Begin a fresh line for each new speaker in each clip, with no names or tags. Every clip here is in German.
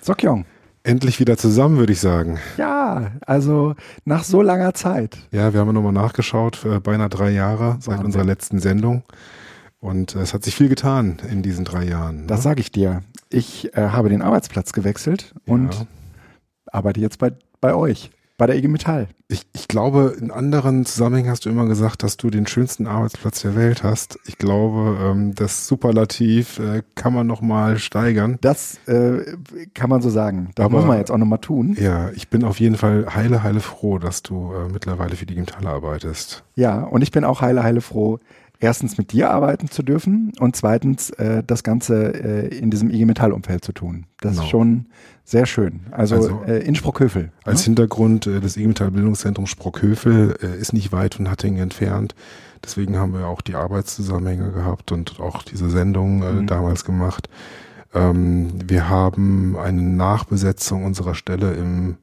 Sokyong.
Endlich wieder zusammen, würde ich sagen.
Ja, also nach so langer Zeit.
Ja, wir haben nochmal nachgeschaut, äh, beinahe drei Jahre seit Wahnsinn. unserer letzten Sendung. Und äh, es hat sich viel getan in diesen drei Jahren. Ne?
Das sage ich dir. Ich äh, habe den Arbeitsplatz gewechselt ja. und arbeite jetzt bei, bei euch bei der IG Metall.
Ich, ich glaube, in anderen Zusammenhängen hast du immer gesagt, dass du den schönsten Arbeitsplatz der Welt hast. Ich glaube, ähm, das Superlativ äh, kann man noch mal steigern.
Das äh, kann man so sagen. Das Aber, muss man jetzt auch noch mal tun.
Ja, ich bin auf jeden Fall heile, heile froh, dass du äh, mittlerweile für die IG Metall arbeitest.
Ja, und ich bin auch heile, heile froh, erstens mit dir arbeiten zu dürfen und zweitens äh, das Ganze äh, in diesem IG Metall-Umfeld zu tun. Das genau. ist schon sehr schön. Also, also äh, in Sprockhövel.
Als ne? Hintergrund äh, des IG Metall Bildungszentrums Sprockhövel äh, ist nicht weit von Hattingen entfernt. Deswegen haben wir auch die Arbeitszusammenhänge gehabt und auch diese Sendung äh, mhm. damals gemacht. Ähm, wir haben eine Nachbesetzung unserer Stelle im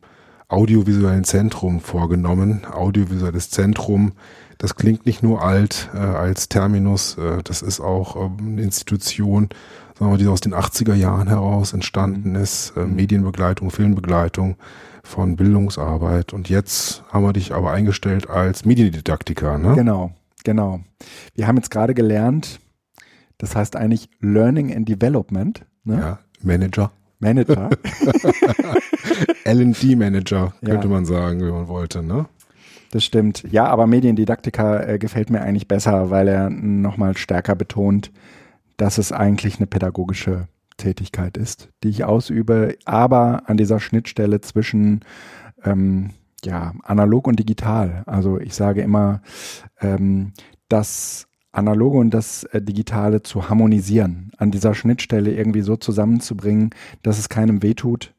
audiovisuellen Zentrum vorgenommen. Audiovisuelles Zentrum das klingt nicht nur alt äh, als Terminus, äh, das ist auch ähm, eine Institution, sagen wir, die aus den 80er Jahren heraus entstanden ist, äh, Medienbegleitung, Filmbegleitung von Bildungsarbeit. Und jetzt haben wir dich aber eingestellt als Mediendidaktiker, ne?
Genau, genau. Wir haben jetzt gerade gelernt, das heißt eigentlich Learning and Development. Ne?
Ja, Manager.
Manager.
L&D Manager, könnte ja. man sagen, wenn man wollte, ne?
Das stimmt. Ja, aber Mediendidaktiker äh, gefällt mir eigentlich besser, weil er nochmal stärker betont, dass es eigentlich eine pädagogische Tätigkeit ist, die ich ausübe, aber an dieser Schnittstelle zwischen ähm, ja, analog und digital. Also ich sage immer, ähm, das Analoge und das äh, Digitale zu harmonisieren, an dieser Schnittstelle irgendwie so zusammenzubringen, dass es keinem wehtut,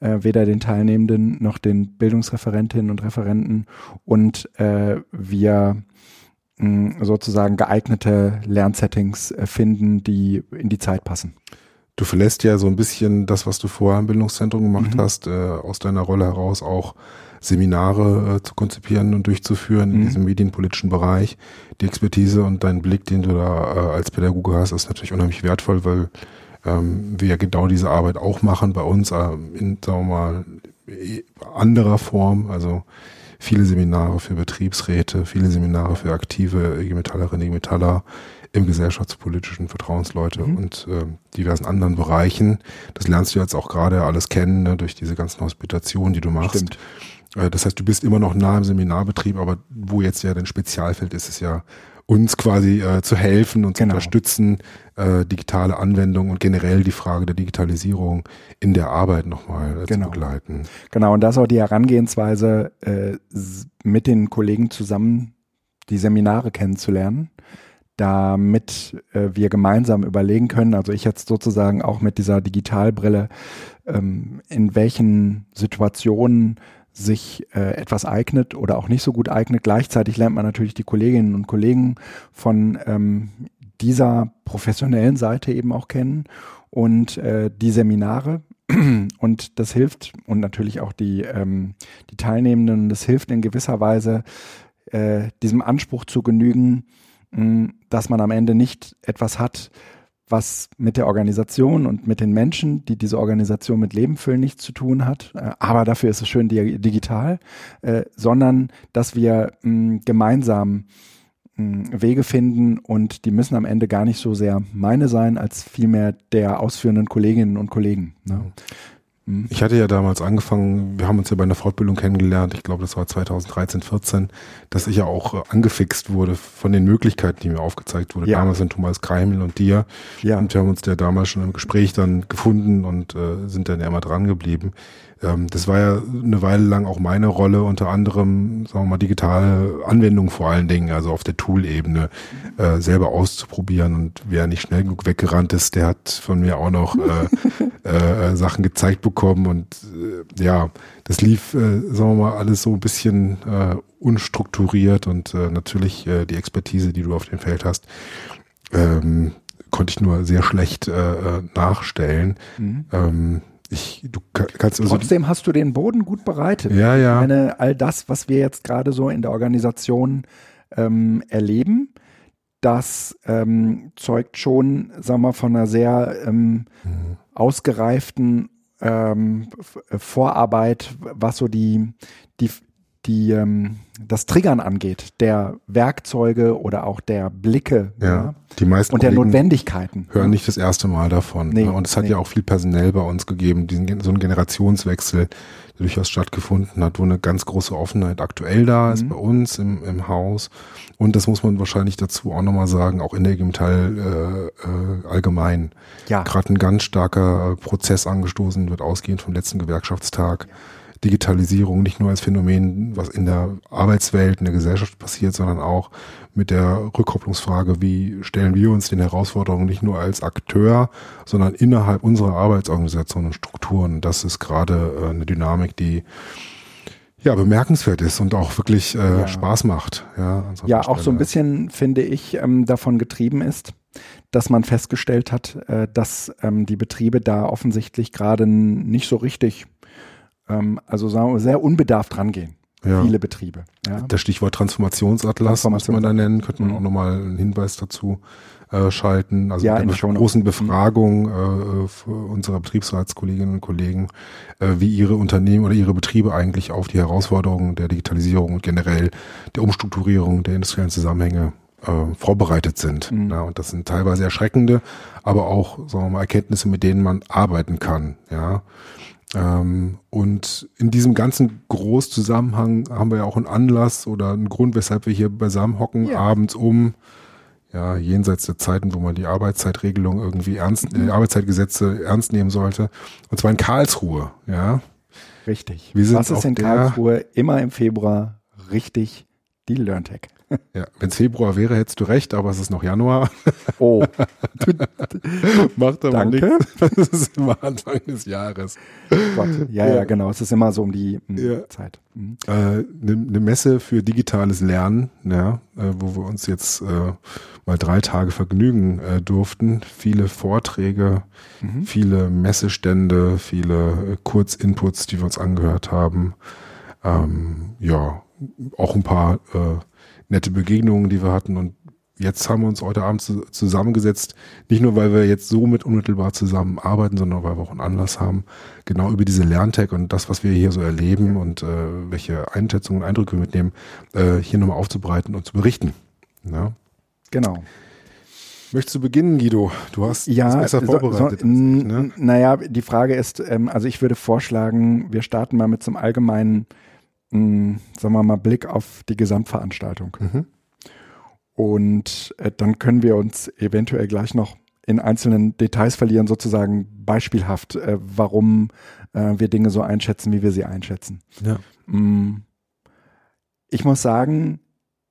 äh, weder den Teilnehmenden noch den Bildungsreferentinnen und Referenten und äh, wir mh, sozusagen geeignete Lernsettings äh, finden, die in die Zeit passen.
Du verlässt ja so ein bisschen das, was du vorher im Bildungszentrum gemacht mhm. hast, äh, aus deiner Rolle heraus auch Seminare äh, zu konzipieren und durchzuführen mhm. in diesem medienpolitischen Bereich. Die Expertise und dein Blick, den du da äh, als Pädagoge hast, ist natürlich unheimlich wertvoll, weil ähm, wir genau diese Arbeit auch machen bei uns äh, in, sagen wir mal, anderer Form, also viele Seminare für Betriebsräte, viele Seminare für aktive IG Metallerinnen, IG Metaller im gesellschaftspolitischen Vertrauensleute mhm. und äh, diversen anderen Bereichen. Das lernst du jetzt auch gerade alles kennen ne, durch diese ganzen Hospitationen, die du machst. Stimmt. Äh, das heißt, du bist immer noch nah im Seminarbetrieb, aber wo jetzt ja dein Spezialfeld ist, ist ja uns quasi äh, zu helfen und zu genau. unterstützen, äh, digitale Anwendungen und generell die Frage der Digitalisierung in der Arbeit nochmal äh, genau. zu begleiten.
Genau, und das ist auch die Herangehensweise, äh, mit den Kollegen zusammen die Seminare kennenzulernen, damit äh, wir gemeinsam überlegen können, also ich jetzt sozusagen auch mit dieser Digitalbrille, ähm, in welchen Situationen sich äh, etwas eignet oder auch nicht so gut eignet. Gleichzeitig lernt man natürlich die Kolleginnen und Kollegen von ähm, dieser professionellen Seite eben auch kennen und äh, die Seminare. Und das hilft und natürlich auch die, ähm, die Teilnehmenden, das hilft in gewisser Weise, äh, diesem Anspruch zu genügen, mh, dass man am Ende nicht etwas hat, was mit der Organisation und mit den Menschen, die diese Organisation mit Leben füllen, nichts zu tun hat. Äh, aber dafür ist es schön digital, äh, sondern dass wir mh, gemeinsam mh, Wege finden und die müssen am Ende gar nicht so sehr meine sein, als vielmehr der ausführenden Kolleginnen und Kollegen. Ne?
Mhm. Ich hatte ja damals angefangen, wir haben uns ja bei einer Fortbildung kennengelernt, ich glaube, das war 2013, 14, dass ich ja auch äh, angefixt wurde von den Möglichkeiten, die mir aufgezeigt wurde. Ja. Damals sind Thomas Kreimel und dir. Ja. Und wir haben uns ja damals schon im Gespräch dann gefunden und äh, sind dann ja immer dran geblieben. Ähm, das war ja eine Weile lang auch meine Rolle, unter anderem, sagen wir mal, digitale Anwendungen vor allen Dingen, also auf der Tool-Ebene äh, selber auszuprobieren. Und wer nicht schnell genug weggerannt ist, der hat von mir auch noch äh, äh, Sachen gezeigt bekommen. Und äh, ja, das lief, äh, sagen wir mal, alles so ein bisschen äh, unstrukturiert und äh, natürlich äh, die Expertise, die du auf dem Feld hast, ähm, konnte ich nur sehr schlecht äh, äh nachstellen. Mhm. Ähm, ich, du kannst
also Trotzdem hast du den Boden gut bereitet.
Ja, ja.
Ich meine, all das, was wir jetzt gerade so in der Organisation ähm, erleben, das ähm, zeugt schon, sagen wir, von einer sehr ähm, mhm. ausgereiften ähm, Vorarbeit, was so die, die, die, ähm, das Triggern angeht, der Werkzeuge oder auch der Blicke
ja, ja die meisten
und der Notwendigkeiten.
Hören nicht das erste Mal davon. Nee, ne? Und es hat nee. ja auch viel personell bei uns gegeben, diesen, so einen Generationswechsel, der durchaus stattgefunden hat, wo eine ganz große Offenheit aktuell da ist mhm. bei uns im, im Haus. Und das muss man wahrscheinlich dazu auch nochmal sagen, auch in der Metall äh, äh, allgemein. Ja. Gerade ein ganz starker Prozess angestoßen wird, ausgehend vom letzten Gewerkschaftstag. Ja Digitalisierung nicht nur als Phänomen, was in der Arbeitswelt, in der Gesellschaft passiert, sondern auch mit der Rückkopplungsfrage, wie stellen wir uns den Herausforderungen nicht nur als Akteur, sondern innerhalb unserer Arbeitsorganisationen und Strukturen. Das ist gerade äh, eine Dynamik, die ja, bemerkenswert ist und auch wirklich äh, ja. Spaß macht.
Ja, ja auch so ein bisschen, finde ich, ähm, davon getrieben ist, dass man festgestellt hat, äh, dass ähm, die Betriebe da offensichtlich gerade nicht so richtig ähm, also sagen wir, sehr unbedarft rangehen. Ja. Viele Betriebe.
Ja. Das Stichwort Transformationsatlas Transformation. muss man da nennen, könnte man mhm. auch nochmal einen Hinweis dazu äh, schalten. Also ja, mit einer großen mhm. Befragung äh, unserer Betriebsratskolleginnen und Kollegen, äh, wie ihre Unternehmen oder ihre Betriebe eigentlich auf die Herausforderungen der Digitalisierung und generell der Umstrukturierung der industriellen Zusammenhänge äh, vorbereitet sind. Mhm. Ja, und das sind teilweise erschreckende, aber auch, sagen wir mal, Erkenntnisse, mit denen man arbeiten kann. Ja. Ähm, und in diesem ganzen Großzusammenhang haben wir ja auch einen Anlass oder einen Grund, weshalb wir hier beisammen hocken, ja. abends um, ja, jenseits der Zeiten, wo man die Arbeitszeitregelung irgendwie ernst, mhm. äh, Arbeitszeitgesetze ernst nehmen sollte. Und zwar in Karlsruhe, ja.
Richtig. Was ist in Karlsruhe immer im Februar richtig? Die LearnTech.
Ja, wenn es Februar wäre, hättest du recht, aber es ist noch Januar.
Oh.
Macht aber Danke. nichts. Das ist immer Anfang des Jahres.
Gott. Ja, ja, genau. Es ist immer so um die hm, ja. Zeit.
Mhm. Äh, eine ne Messe für digitales Lernen, ja, äh, wo wir uns jetzt äh, mal drei Tage vergnügen äh, durften. Viele Vorträge, mhm. viele Messestände, viele äh, Kurzinputs, die wir uns angehört haben. Ähm, ja, auch ein paar äh, nette Begegnungen, die wir hatten. Und jetzt haben wir uns heute Abend zusammengesetzt, nicht nur, weil wir jetzt so mit unmittelbar zusammenarbeiten, sondern weil wir auch einen Anlass haben, genau über diese Lerntech und das, was wir hier so erleben und äh, welche Einschätzungen und Eindrücke wir mitnehmen, äh, hier nochmal aufzubreiten und zu berichten. Ja?
Genau.
Möchtest du beginnen, Guido? Du hast ja, besser vorbereitet. So, so,
ne? Naja, die Frage ist, ähm, also ich würde vorschlagen, wir starten mal mit so einem allgemeinen mh, sagen wir mal, Blick auf die Gesamtveranstaltung. Mhm. Und äh, dann können wir uns eventuell gleich noch in einzelnen Details verlieren, sozusagen beispielhaft, äh, warum äh, wir Dinge so einschätzen, wie wir sie einschätzen. Ja. Mm. Ich muss sagen,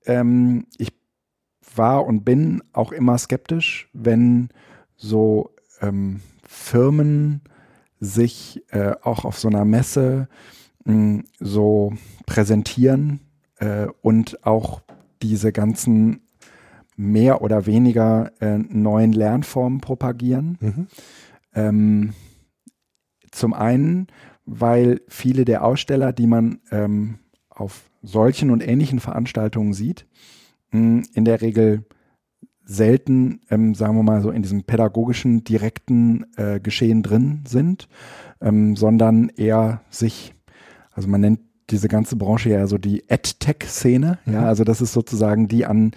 ähm, ich war und bin auch immer skeptisch, wenn so ähm, Firmen sich äh, auch auf so einer Messe mh, so präsentieren äh, und auch diese ganzen mehr oder weniger äh, neuen Lernformen propagieren. Mhm. Ähm, zum einen, weil viele der Aussteller, die man ähm, auf solchen und ähnlichen Veranstaltungen sieht, mh, in der Regel selten, ähm, sagen wir mal so, in diesem pädagogischen, direkten äh, Geschehen drin sind, ähm, sondern eher sich also man nennt diese ganze Branche ja so die EdTech-Szene. Mhm. Ja, also das ist sozusagen die an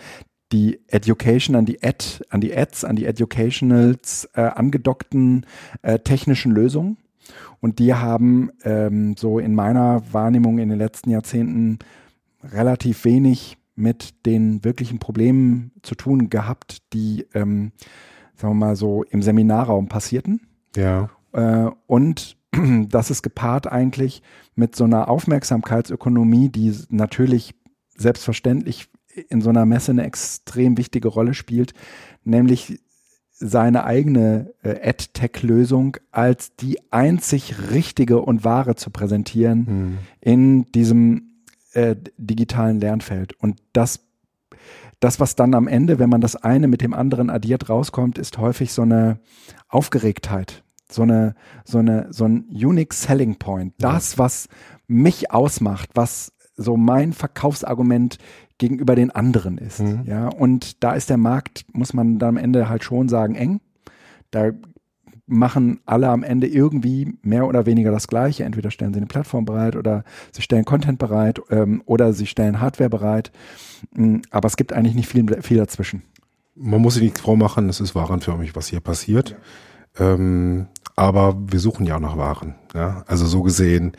die Education, an die Ad, an die Ads, an die Educationals äh, angedockten äh, technischen Lösungen. Und die haben ähm, so in meiner Wahrnehmung in den letzten Jahrzehnten relativ wenig mit den wirklichen Problemen zu tun gehabt, die, ähm, sagen wir mal so, im Seminarraum passierten.
Ja.
Äh, und das ist gepaart eigentlich mit so einer Aufmerksamkeitsökonomie, die natürlich selbstverständlich in so einer Messe eine extrem wichtige Rolle spielt, nämlich seine eigene äh, AdTech-Lösung als die einzig richtige und wahre zu präsentieren mhm. in diesem äh, digitalen Lernfeld. Und das, das, was dann am Ende, wenn man das eine mit dem anderen addiert, rauskommt, ist häufig so eine Aufgeregtheit so eine, so eine, so ein unique selling point. Das, was mich ausmacht, was so mein Verkaufsargument gegenüber den anderen ist. Mhm. Ja, und da ist der Markt, muss man dann am Ende halt schon sagen, eng. Da machen alle am Ende irgendwie mehr oder weniger das Gleiche. Entweder stellen sie eine Plattform bereit oder sie stellen Content bereit ähm, oder sie stellen Hardware bereit. Mm, aber es gibt eigentlich nicht viel, viel dazwischen.
Man muss sich nichts vormachen, es ist warenförmig, was hier passiert. Ja. Ähm, aber wir suchen ja auch nach Waren. Ja? Also so gesehen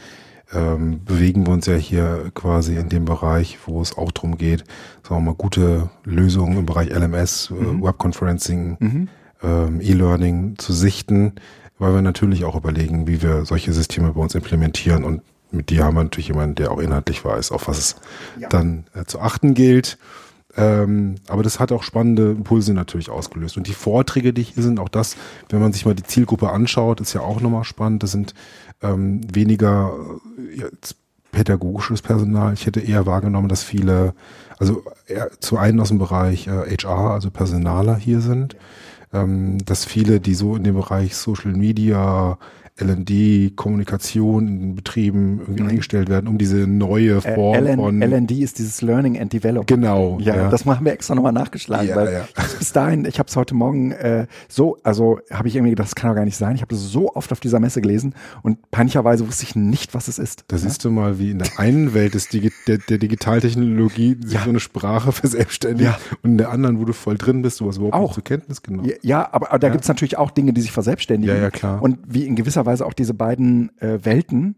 ähm, bewegen wir uns ja hier quasi in dem Bereich, wo es auch darum geht, sagen wir mal, gute Lösungen im Bereich LMS, äh, mhm. Webconferencing, mhm. ähm, E-Learning zu sichten, weil wir natürlich auch überlegen, wie wir solche Systeme bei uns implementieren und mit dir haben wir natürlich jemanden, der auch inhaltlich weiß, auf was es ja. dann äh, zu achten gilt. Ähm, aber das hat auch spannende Impulse natürlich ausgelöst. Und die Vorträge, die hier sind, auch das, wenn man sich mal die Zielgruppe anschaut, ist ja auch nochmal spannend. Das sind ähm, weniger äh, jetzt pädagogisches Personal. Ich hätte eher wahrgenommen, dass viele, also eher zu einen aus dem Bereich äh, HR, also Personaler hier sind, ähm, dass viele, die so in dem Bereich Social Media, LND, Kommunikation in Betrieben irgendwie mhm. eingestellt werden, um diese neue äh, Form
LN,
von.
LND ist dieses Learning and Development.
Genau.
Ja, ja. das machen wir extra nochmal nachgeschlagen, ja, weil ja. bis dahin, ich habe es heute Morgen äh, so, also habe ich irgendwie gedacht, das kann doch gar nicht sein. Ich habe das so oft auf dieser Messe gelesen und peinlicherweise wusste ich nicht, was es ist.
Da siehst du mal, wie in der einen Welt des Digi der, der Digitaltechnologie sich so eine Sprache verselbstständigt und in der anderen, wo du voll drin bist, du hast überhaupt auch. nicht zur Kenntnis genommen.
Ja, aber, aber da gibt's natürlich auch Dinge, die sich verselbstständigen.
Ja, ja, klar.
Und wie in gewisser Weise auch diese beiden äh, Welten,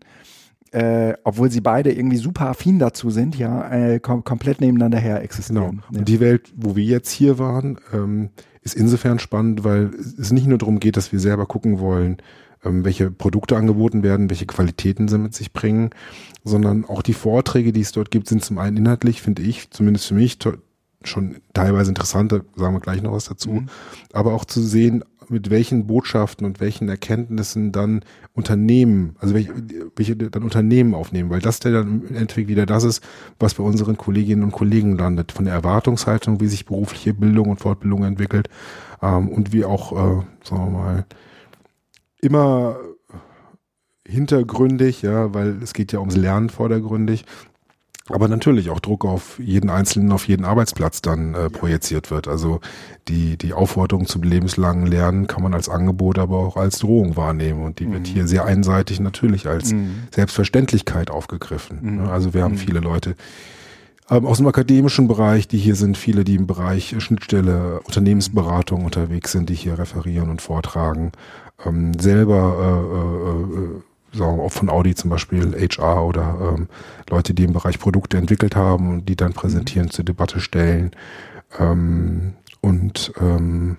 äh, obwohl sie beide irgendwie super affin dazu sind, ja, äh, kom komplett nebeneinander her existieren.
Genau. Und die Welt, wo wir jetzt hier waren, ähm, ist insofern spannend, weil es nicht nur darum geht, dass wir selber gucken wollen, ähm, welche Produkte angeboten werden, welche Qualitäten sie mit sich bringen, sondern auch die Vorträge, die es dort gibt, sind zum einen inhaltlich, finde ich, zumindest für mich, schon teilweise interessanter, sagen wir gleich noch was dazu, mhm. aber auch zu sehen, mit welchen Botschaften und welchen Erkenntnissen dann Unternehmen, also welche, welche dann Unternehmen aufnehmen, weil das der dann im Endeffekt wieder das ist, was bei unseren Kolleginnen und Kollegen landet, von der Erwartungshaltung, wie sich berufliche Bildung und Fortbildung entwickelt ähm, und wie auch, äh, sagen wir mal, immer hintergründig, ja, weil es geht ja ums Lernen vordergründig, aber natürlich auch Druck auf jeden Einzelnen, auf jeden Arbeitsplatz dann äh, projiziert wird. Also die, die Aufforderung zum lebenslangen Lernen kann man als Angebot, aber auch als Drohung wahrnehmen. Und die mhm. wird hier sehr einseitig natürlich als mhm. Selbstverständlichkeit aufgegriffen. Mhm. Ne? Also wir haben mhm. viele Leute ähm, aus dem akademischen Bereich, die hier sind, viele, die im Bereich Schnittstelle, Unternehmensberatung unterwegs sind, die hier referieren und vortragen. Ähm, selber äh, äh, sagen auch von Audi zum Beispiel HR oder ähm, Leute, die im Bereich Produkte entwickelt haben und die dann präsentieren, mhm. zur Debatte stellen. Ähm, und ähm,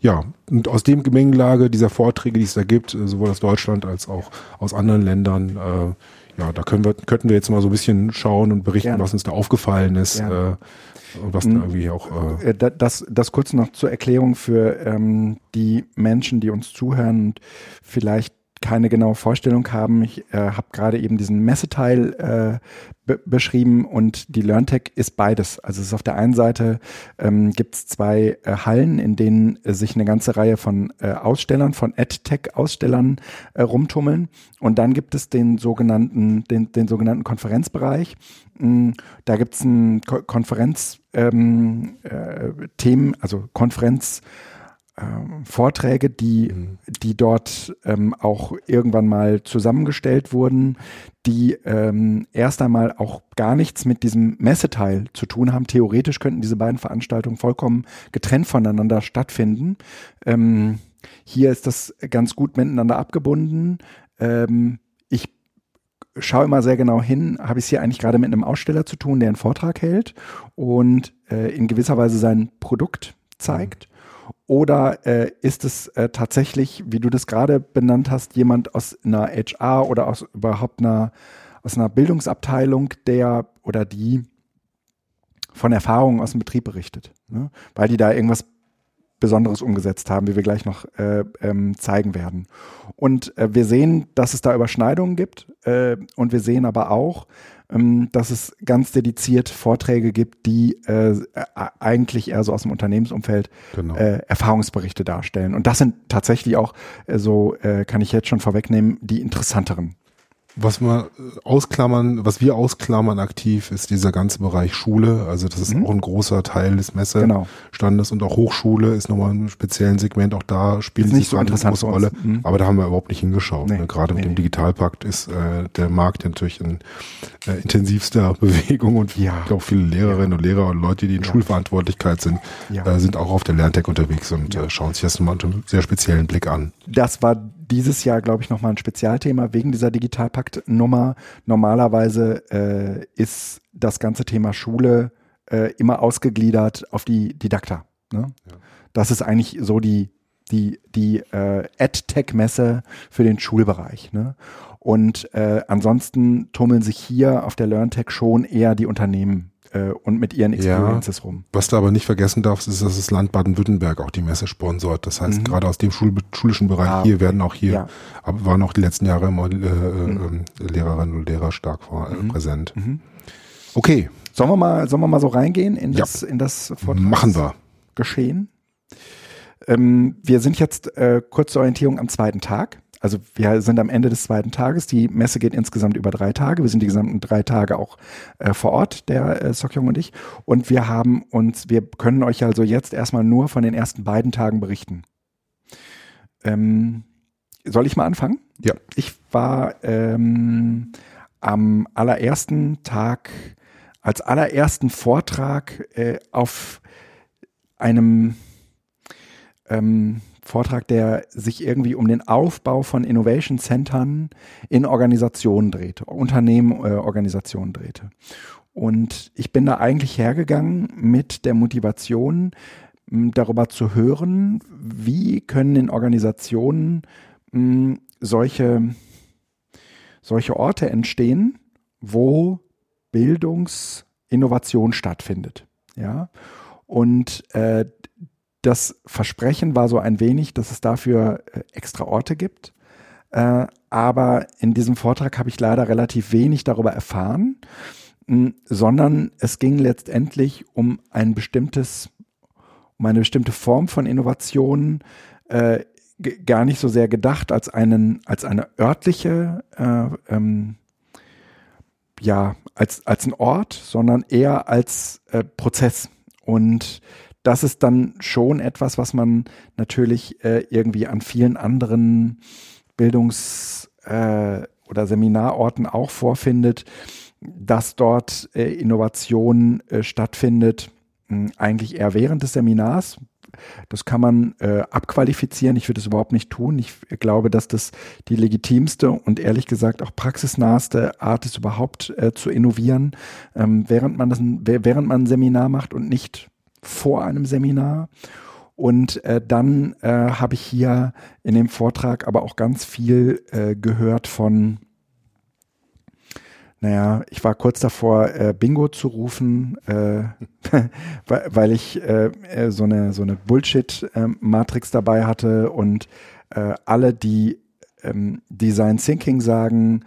ja, und aus dem Gemengelage dieser Vorträge, die es da gibt, äh, sowohl aus Deutschland als auch aus anderen Ländern, äh, ja, da können wir, könnten wir jetzt mal so ein bisschen schauen und berichten, Gerne. was uns da aufgefallen ist. Äh, und was da mhm. irgendwie auch.
Äh, äh das, das kurz noch zur Erklärung für ähm, die Menschen, die uns zuhören und vielleicht keine genaue Vorstellung haben. Ich äh, habe gerade eben diesen Messeteil äh, be beschrieben und die LearnTech ist beides. Also es ist auf der einen Seite ähm, gibt es zwei äh, Hallen, in denen äh, sich eine ganze Reihe von äh, Ausstellern, von EdTech-Ausstellern äh, rumtummeln. Und dann gibt es den sogenannten, den, den sogenannten Konferenzbereich. Mm, da gibt es ein Ko Konferenz ähm, äh, also Konferenz Vorträge, die, mhm. die dort ähm, auch irgendwann mal zusammengestellt wurden, die ähm, erst einmal auch gar nichts mit diesem Messeteil zu tun haben. Theoretisch könnten diese beiden Veranstaltungen vollkommen getrennt voneinander stattfinden. Ähm, hier ist das ganz gut miteinander abgebunden. Ähm, ich schaue immer sehr genau hin, habe ich es hier eigentlich gerade mit einem Aussteller zu tun, der einen Vortrag hält und äh, in gewisser Weise sein Produkt zeigt. Mhm oder äh, ist es äh, tatsächlich, wie du das gerade benannt hast, jemand aus einer HR oder aus überhaupt einer, aus einer Bildungsabteilung, der oder die von Erfahrungen aus dem Betrieb berichtet, ne? weil die da irgendwas Besonderes umgesetzt haben, wie wir gleich noch äh, ähm, zeigen werden. Und äh, wir sehen, dass es da Überschneidungen gibt äh, und wir sehen aber auch, ähm, dass es ganz dediziert Vorträge gibt, die äh, eigentlich eher so aus dem Unternehmensumfeld genau. äh, Erfahrungsberichte darstellen. Und das sind tatsächlich auch, äh, so äh, kann ich jetzt schon vorwegnehmen, die interessanteren
was wir ausklammern, was wir ausklammern aktiv, ist dieser ganze Bereich Schule. Also das ist mhm. auch ein großer Teil des Messestandes genau. und auch Hochschule ist nochmal ein speziellen Segment. Auch da spielt
sich so eine große Rolle.
Mhm. Aber da haben wir überhaupt nicht hingeschaut. Nee. Ne? Gerade nee, mit dem Digitalpakt ist äh, der Markt natürlich in äh, intensivster Bewegung und ja. ich glaube viele Lehrerinnen ja. und Lehrer und Leute, die in ja. Schulverantwortlichkeit sind, äh, sind auch auf der Lerntech unterwegs und äh, schauen sich das mal unter einem sehr speziellen Blick an.
Das war dieses Jahr, glaube ich, nochmal ein Spezialthema wegen dieser Digitalpakt-Nummer. Normalerweise äh, ist das ganze Thema Schule äh, immer ausgegliedert auf die Didakta. Ne? Ja. Das ist eigentlich so die, die, die äh, EdTech-Messe für den Schulbereich. Ne? Und äh, ansonsten tummeln sich hier auf der LearnTech schon eher die Unternehmen äh, und mit ihren Experiences
ja,
rum.
Was du aber nicht vergessen darfst, ist, dass das Land Baden-Württemberg auch die Messe sponsort. Das heißt, mhm. gerade aus dem Schul schulischen Bereich ah, hier werden auch hier, ja. aber waren auch die letzten Jahre immer äh, mhm. äh, Lehrerinnen und Lehrer stark vor, äh, mhm. präsent. Mhm. Okay.
Sollen wir mal, sollen wir mal so reingehen in das, ja. in das
Vortrags Machen wir.
Geschehen? Ähm, wir sind jetzt äh, kurz zur Orientierung am zweiten Tag also wir sind am Ende des zweiten Tages. Die Messe geht insgesamt über drei Tage. Wir sind die gesamten drei Tage auch äh, vor Ort, der äh, Sokyong und ich. Und wir haben uns, wir können euch also jetzt erstmal nur von den ersten beiden Tagen berichten. Ähm, soll ich mal anfangen?
Ja.
Ich war ähm, am allerersten Tag als allerersten Vortrag äh, auf einem ähm, Vortrag, der sich irgendwie um den Aufbau von Innovation Centern in Organisationen drehte, Unternehmen, äh, Organisationen drehte. Und ich bin da eigentlich hergegangen mit der Motivation, darüber zu hören, wie können in Organisationen mh, solche, solche Orte entstehen, wo Bildungsinnovation stattfindet. Ja. Und äh, das Versprechen war so ein wenig, dass es dafür äh, extra Orte gibt. Äh, aber in diesem Vortrag habe ich leider relativ wenig darüber erfahren, sondern es ging letztendlich um ein bestimmtes, um eine bestimmte Form von Innovation, äh, gar nicht so sehr gedacht als einen, als eine örtliche, äh, ähm, ja, als, als ein Ort, sondern eher als Prozess. Und das ist dann schon etwas, was man natürlich äh, irgendwie an vielen anderen Bildungs- äh, oder Seminarorten auch vorfindet, dass dort äh, Innovation äh, stattfindet, mh, eigentlich eher während des Seminars. Das kann man äh, abqualifizieren. Ich würde es überhaupt nicht tun. Ich glaube, dass das die legitimste und ehrlich gesagt auch praxisnaheste Art ist, überhaupt äh, zu innovieren, ähm, während man das, während man ein Seminar macht und nicht vor einem Seminar. Und äh, dann äh, habe ich hier in dem Vortrag aber auch ganz viel äh, gehört von, naja, ich war kurz davor, äh, Bingo zu rufen, äh, weil ich äh, so eine, so eine Bullshit-Matrix dabei hatte und alle, die ähm, Design Thinking sagen,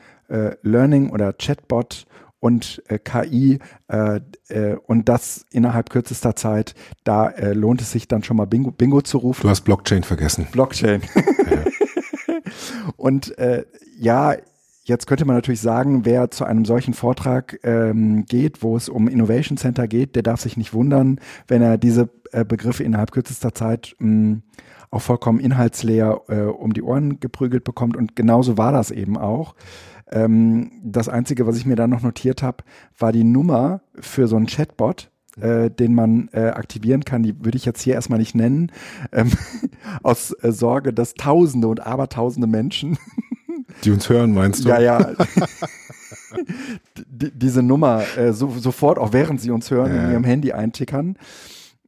Learning oder Chatbot und äh, KI äh, äh, und das innerhalb kürzester Zeit, da äh, lohnt es sich dann schon mal Bingo, Bingo zu rufen.
Du hast Blockchain vergessen.
Blockchain. und äh, ja, Jetzt könnte man natürlich sagen, wer zu einem solchen Vortrag ähm, geht, wo es um Innovation Center geht, der darf sich nicht wundern, wenn er diese äh, Begriffe innerhalb kürzester Zeit mh, auch vollkommen inhaltsleer äh, um die Ohren geprügelt bekommt. Und genauso war das eben auch. Ähm, das Einzige, was ich mir da noch notiert habe, war die Nummer für so einen Chatbot, äh, den man äh, aktivieren kann. Die würde ich jetzt hier erstmal nicht nennen, ähm, aus äh, Sorge, dass Tausende und Abertausende Menschen,
die uns hören, meinst du?
Ja, ja. diese Nummer äh, so, sofort, auch während sie uns hören, ja. in ihrem Handy eintickern.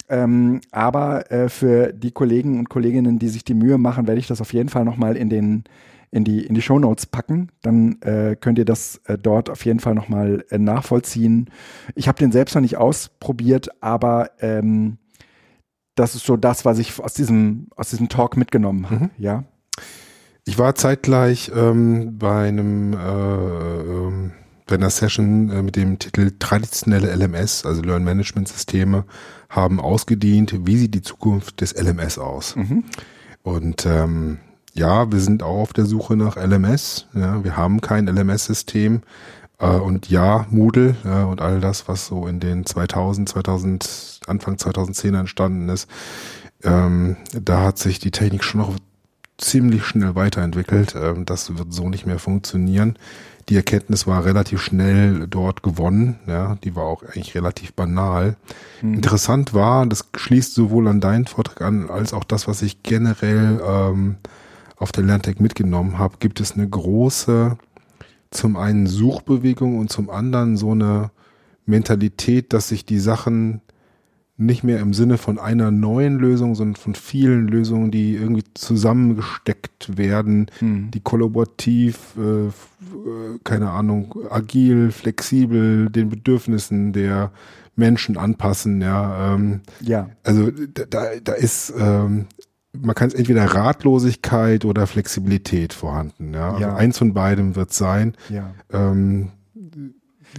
Ähm, aber äh, für die Kollegen und Kolleginnen, die sich die Mühe machen, werde ich das auf jeden Fall nochmal in den in die, in die Show Notes packen. Dann äh, könnt ihr das äh, dort auf jeden Fall nochmal äh, nachvollziehen. Ich habe den selbst noch nicht ausprobiert, aber ähm, das ist so das, was ich aus diesem, aus diesem Talk mitgenommen habe. Mhm. Ja.
Ich war zeitgleich ähm, bei einem äh, ähm, bei einer Session äh, mit dem Titel Traditionelle LMS, also Learn Management Systeme, haben ausgedient, wie sieht die Zukunft des LMS aus. Mhm. Und ähm, ja, wir sind auch auf der Suche nach LMS. Ja, wir haben kein LMS-System. Äh, und ja, Moodle ja, und all das, was so in den 2000, 2000, Anfang 2010 entstanden ist, ähm, da hat sich die Technik schon noch ziemlich schnell weiterentwickelt. Ähm, das wird so nicht mehr funktionieren. Die Erkenntnis war relativ schnell dort gewonnen. Ja, die war auch eigentlich relativ banal. Mhm. Interessant war, das schließt sowohl an deinen Vortrag an, als auch das, was ich generell ähm, auf der Lerntech mitgenommen habe, gibt es eine große, zum einen Suchbewegung und zum anderen so eine Mentalität, dass sich die Sachen nicht mehr im Sinne von einer neuen Lösung, sondern von vielen Lösungen, die irgendwie zusammengesteckt werden, hm. die kollaborativ, äh, äh, keine Ahnung, agil, flexibel den Bedürfnissen der Menschen anpassen. Ja, ähm,
ja.
Also da, da ist ähm, man kann es entweder Ratlosigkeit oder Flexibilität vorhanden. Ja? Also ja. eins von beidem wird sein.
Ja. Ähm,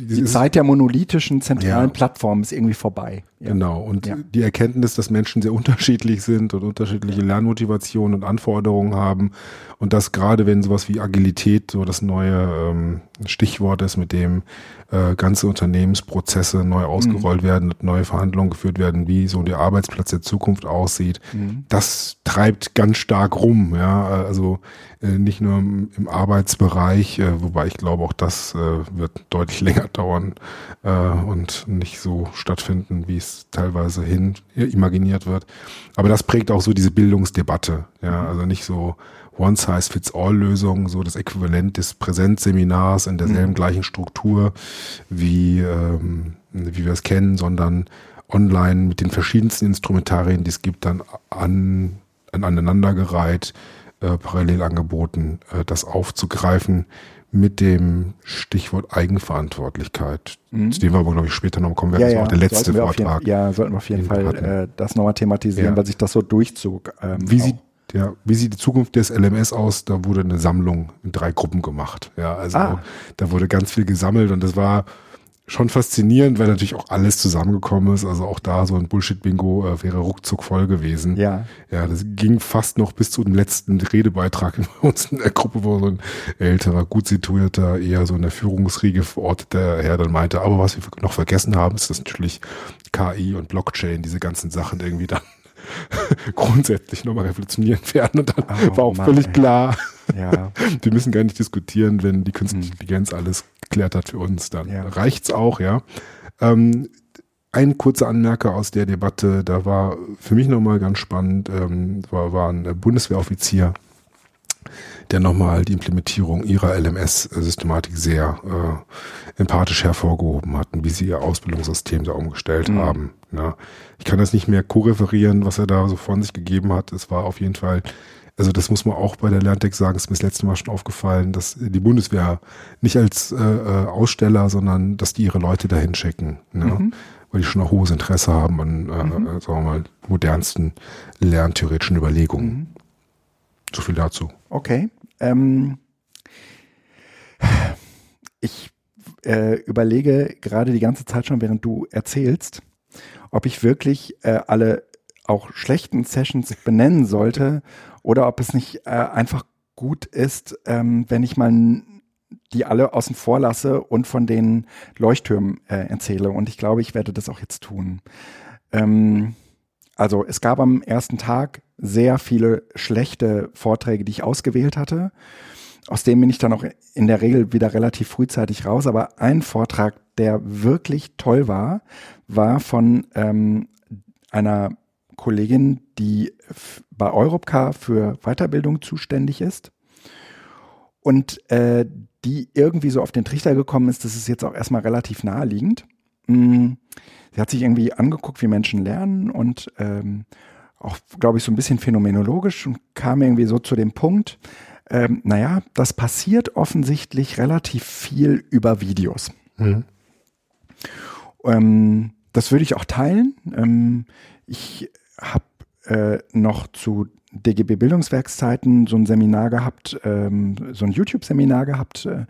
die Zeit der monolithischen zentralen ja. Plattform ist irgendwie vorbei.
Ja. Genau. Und ja. die Erkenntnis, dass Menschen sehr unterschiedlich sind und unterschiedliche Lernmotivationen und Anforderungen haben und dass gerade wenn sowas wie Agilität so das neue ähm, Stichwort ist, mit dem äh, ganze Unternehmensprozesse neu ausgerollt mhm. werden neue Verhandlungen geführt werden, wie so der Arbeitsplatz der Zukunft aussieht, mhm. das treibt ganz stark rum. Ja, also äh, nicht nur im, im Arbeitsbereich, äh, wobei ich glaube, auch das äh, wird deutlich länger dauern äh, und nicht so stattfinden, wie es teilweise hin imaginiert wird. Aber das prägt auch so diese Bildungsdebatte. Ja, mhm. also nicht so One-Size-Fits-All-Lösung, so das Äquivalent des Präsenzseminars in derselben mhm. gleichen Struktur wie, ähm, wie wir es kennen, sondern online mit den verschiedensten Instrumentarien, die es gibt, dann an, an aneinandergereiht, äh, parallel angeboten, äh, das aufzugreifen mit dem Stichwort Eigenverantwortlichkeit. Mhm. Zu dem wir aber, glaube ich, später noch kommen werden.
Ja, das
war
auch der letzte Vortrag. Jeden, ja, sollten wir auf jeden Fall äh, das nochmal thematisieren, ja. weil sich das so durchzog.
Ähm, Wie sieht ja, wie sieht die Zukunft des LMS aus? Da wurde eine Sammlung in drei Gruppen gemacht. Ja, also ah. da wurde ganz viel gesammelt und das war schon faszinierend, weil natürlich auch alles zusammengekommen ist. Also auch da so ein Bullshit-Bingo äh, wäre ruckzuck voll gewesen.
Ja.
Ja, das ging fast noch bis zu dem letzten Redebeitrag in uns in der Gruppe, wo so ein älterer, gut situierter, eher so in der Führungsriege verorteter Herr dann meinte, aber was wir noch vergessen haben, ist das natürlich KI und Blockchain, diese ganzen Sachen irgendwie dann grundsätzlich nochmal revolutionieren werden. Und dann oh, war auch Mann, völlig ey. klar, ja. wir müssen gar nicht diskutieren, wenn die künstliche hm. Intelligenz alles geklärt hat für uns. Dann ja. reicht's auch, ja. Ähm, ein kurzer Anmerker aus der Debatte, da war für mich nochmal ganz spannend, ähm, war, war ein Bundeswehroffizier, der nochmal die Implementierung ihrer LMS-Systematik sehr äh, empathisch hervorgehoben hatten, wie sie ihr Ausbildungssystem da umgestellt mhm. haben. Ja. Ich kann das nicht mehr ko-referieren, was er da so von sich gegeben hat. Es war auf jeden Fall, also das muss man auch bei der Lerntech sagen, ist mir das letzte Mal schon aufgefallen, dass die Bundeswehr nicht als äh, äh Aussteller, sondern dass die ihre Leute dahin schicken. Ne? Mhm weil die schon ein hohes Interesse haben an, äh, mhm. äh, sagen wir mal, modernsten lerntheoretischen Überlegungen. So viel dazu.
Okay. Ähm, ich äh, überlege gerade die ganze Zeit schon, während du erzählst, ob ich wirklich äh, alle auch schlechten Sessions benennen sollte oder ob es nicht äh, einfach gut ist, ähm, wenn ich mal die alle außen vor lasse und von den Leuchttürmen äh, erzähle. Und ich glaube, ich werde das auch jetzt tun. Ähm, also es gab am ersten Tag sehr viele schlechte Vorträge, die ich ausgewählt hatte. Aus dem bin ich dann auch in der Regel wieder relativ frühzeitig raus. Aber ein Vortrag, der wirklich toll war, war von ähm, einer Kollegin, die bei Europcar für Weiterbildung zuständig ist und äh, die irgendwie so auf den Trichter gekommen ist, das ist jetzt auch erstmal relativ naheliegend. Mm, sie hat sich irgendwie angeguckt, wie Menschen lernen und ähm, auch, glaube ich, so ein bisschen phänomenologisch und kam irgendwie so zu dem Punkt, ähm, naja, das passiert offensichtlich relativ viel über Videos. Mhm. Ähm, das würde ich auch teilen. Ähm, ich habe äh, noch zu DGB Bildungswerkszeiten so ein Seminar gehabt, ähm, so ein YouTube-Seminar gehabt. Äh,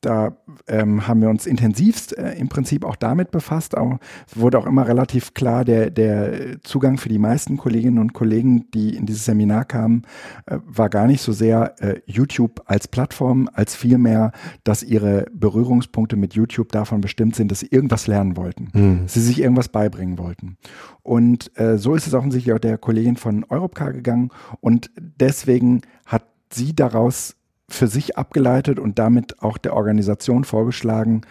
da ähm, haben wir uns intensivst äh, im Prinzip auch damit befasst. Auch, wurde auch immer relativ klar, der, der Zugang für die meisten Kolleginnen und Kollegen, die in dieses Seminar kamen, äh, war gar nicht so sehr äh, YouTube als Plattform, als vielmehr, dass ihre Berührungspunkte mit YouTube davon bestimmt sind, dass sie irgendwas lernen wollten, mhm. sie sich irgendwas beibringen wollten. Und äh, so ist es offensichtlich auch der Kollegin von Europcar gegangen und deswegen hat sie daraus für sich abgeleitet und damit auch der Organisation vorgeschlagen,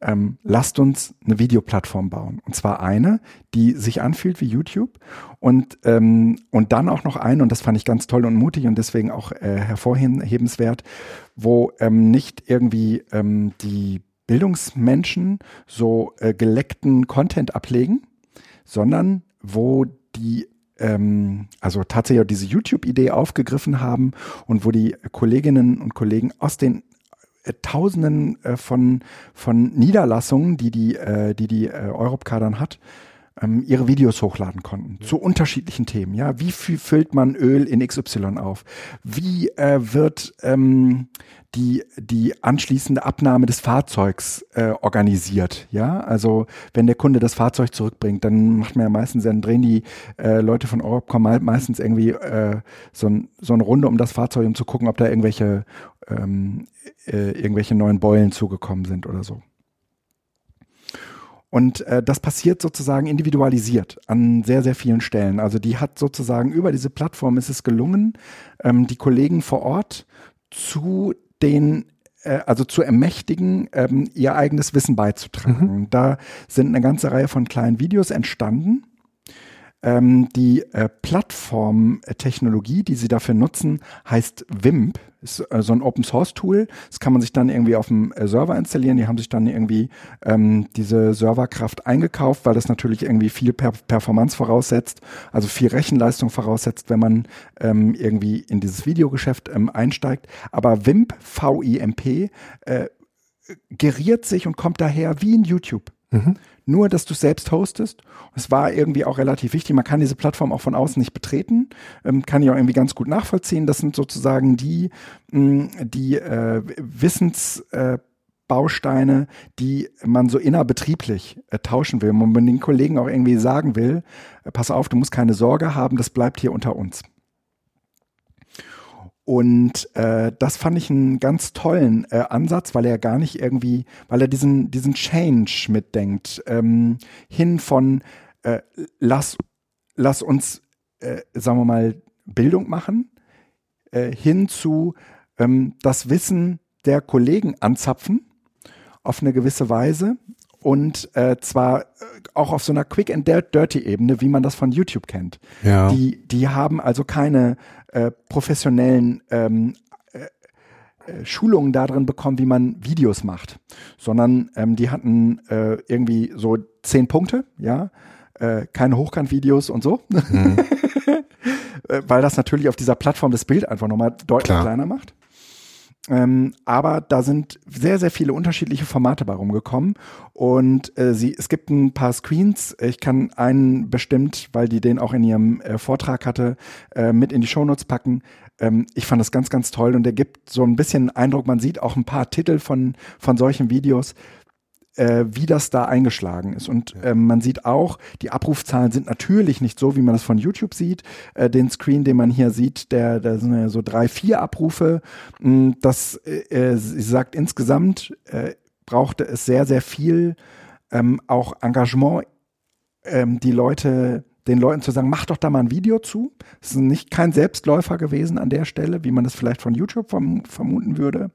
ähm, lasst uns eine Videoplattform bauen. Und zwar eine, die sich anfühlt wie YouTube und, ähm, und dann auch noch eine, und das fand ich ganz toll und mutig und deswegen auch äh, hervorhebenswert, wo ähm, nicht irgendwie ähm, die Bildungsmenschen so äh, geleckten Content ablegen, sondern wo die ähm, also tatsächlich diese YouTube-Idee aufgegriffen haben und wo die Kolleginnen und Kollegen aus den äh, Tausenden äh, von, von Niederlassungen, die die, äh, die, die Europcar dann hat, ähm, ihre Videos hochladen konnten ja. zu unterschiedlichen Themen. Ja, wie viel füllt man Öl in XY auf? Wie äh, wird ähm, die, die anschließende Abnahme des Fahrzeugs äh, organisiert. Ja, also wenn der Kunde das Fahrzeug zurückbringt, dann macht man ja meistens, dann drehen die äh, Leute von Europcom meistens irgendwie äh, so, ein, so eine Runde um das Fahrzeug, um zu gucken, ob da irgendwelche, ähm, äh, irgendwelche neuen Beulen zugekommen sind oder so. Und äh, das passiert sozusagen individualisiert an sehr, sehr vielen Stellen. Also die hat sozusagen über diese Plattform ist es gelungen, ähm, die Kollegen vor Ort zu den äh, also zu ermächtigen, ähm, ihr eigenes Wissen beizutragen. Mhm. Da sind eine ganze Reihe von kleinen Videos entstanden. Ähm, die äh, Plattformtechnologie, die sie dafür nutzen, heißt WIMP ist äh, so ein Open Source Tool. Das kann man sich dann irgendwie auf dem äh, Server installieren. Die haben sich dann irgendwie ähm, diese Serverkraft eingekauft, weil das natürlich irgendwie viel per Performance voraussetzt, also viel Rechenleistung voraussetzt, wenn man ähm, irgendwie in dieses Videogeschäft ähm, einsteigt. Aber WIMP, V-I-M-P, äh, geriert sich und kommt daher wie in YouTube. Mhm nur, dass du selbst hostest. Es war irgendwie auch relativ wichtig. Man kann diese Plattform auch von außen nicht betreten. Ähm, kann ich auch irgendwie ganz gut nachvollziehen. Das sind sozusagen die, mh, die äh, Wissensbausteine, äh, die man so innerbetrieblich äh, tauschen will. Man den Kollegen auch irgendwie sagen will, äh, pass auf, du musst keine Sorge haben, das bleibt hier unter uns. Und äh, das fand ich einen ganz tollen äh, Ansatz, weil er gar nicht irgendwie, weil er diesen, diesen Change mitdenkt, ähm, hin von äh, lass, lass uns, äh, sagen wir mal, Bildung machen, äh, hin zu ähm, das Wissen der Kollegen anzapfen auf eine gewisse Weise und äh, zwar äh, auch auf so einer Quick and Dirty Ebene, wie man das von YouTube kennt. Ja. Die, die haben also keine äh, professionellen ähm, äh, äh, Schulungen darin bekommen, wie man Videos macht, sondern ähm, die hatten äh, irgendwie so zehn Punkte, ja, äh, keine Hochkant-Videos und so, mhm. Weil das natürlich auf dieser Plattform das Bild einfach nochmal deutlich Klar. kleiner macht. Ähm, aber da sind sehr, sehr viele unterschiedliche Formate bei rumgekommen. Und äh, sie, es gibt ein paar Screens. Ich kann einen bestimmt, weil die den auch in ihrem äh, Vortrag hatte, äh, mit in die Shownotes packen. Ähm, ich fand das ganz, ganz toll und der gibt so ein bisschen Eindruck. Man sieht auch ein paar Titel von, von solchen Videos äh, wie das da eingeschlagen ist. Und ähm, man sieht auch, die Abrufzahlen sind natürlich nicht so, wie man das von YouTube sieht. Äh, den Screen, den man hier sieht, der, da sind ja so drei, vier Abrufe. Mm, das, äh, sie sagt insgesamt, äh, brauchte es sehr, sehr viel ähm, auch Engagement, ähm, die Leute den Leuten zu sagen, mach doch da mal ein Video zu. Es ist nicht kein Selbstläufer gewesen an der Stelle, wie man das vielleicht von YouTube vermuten würde.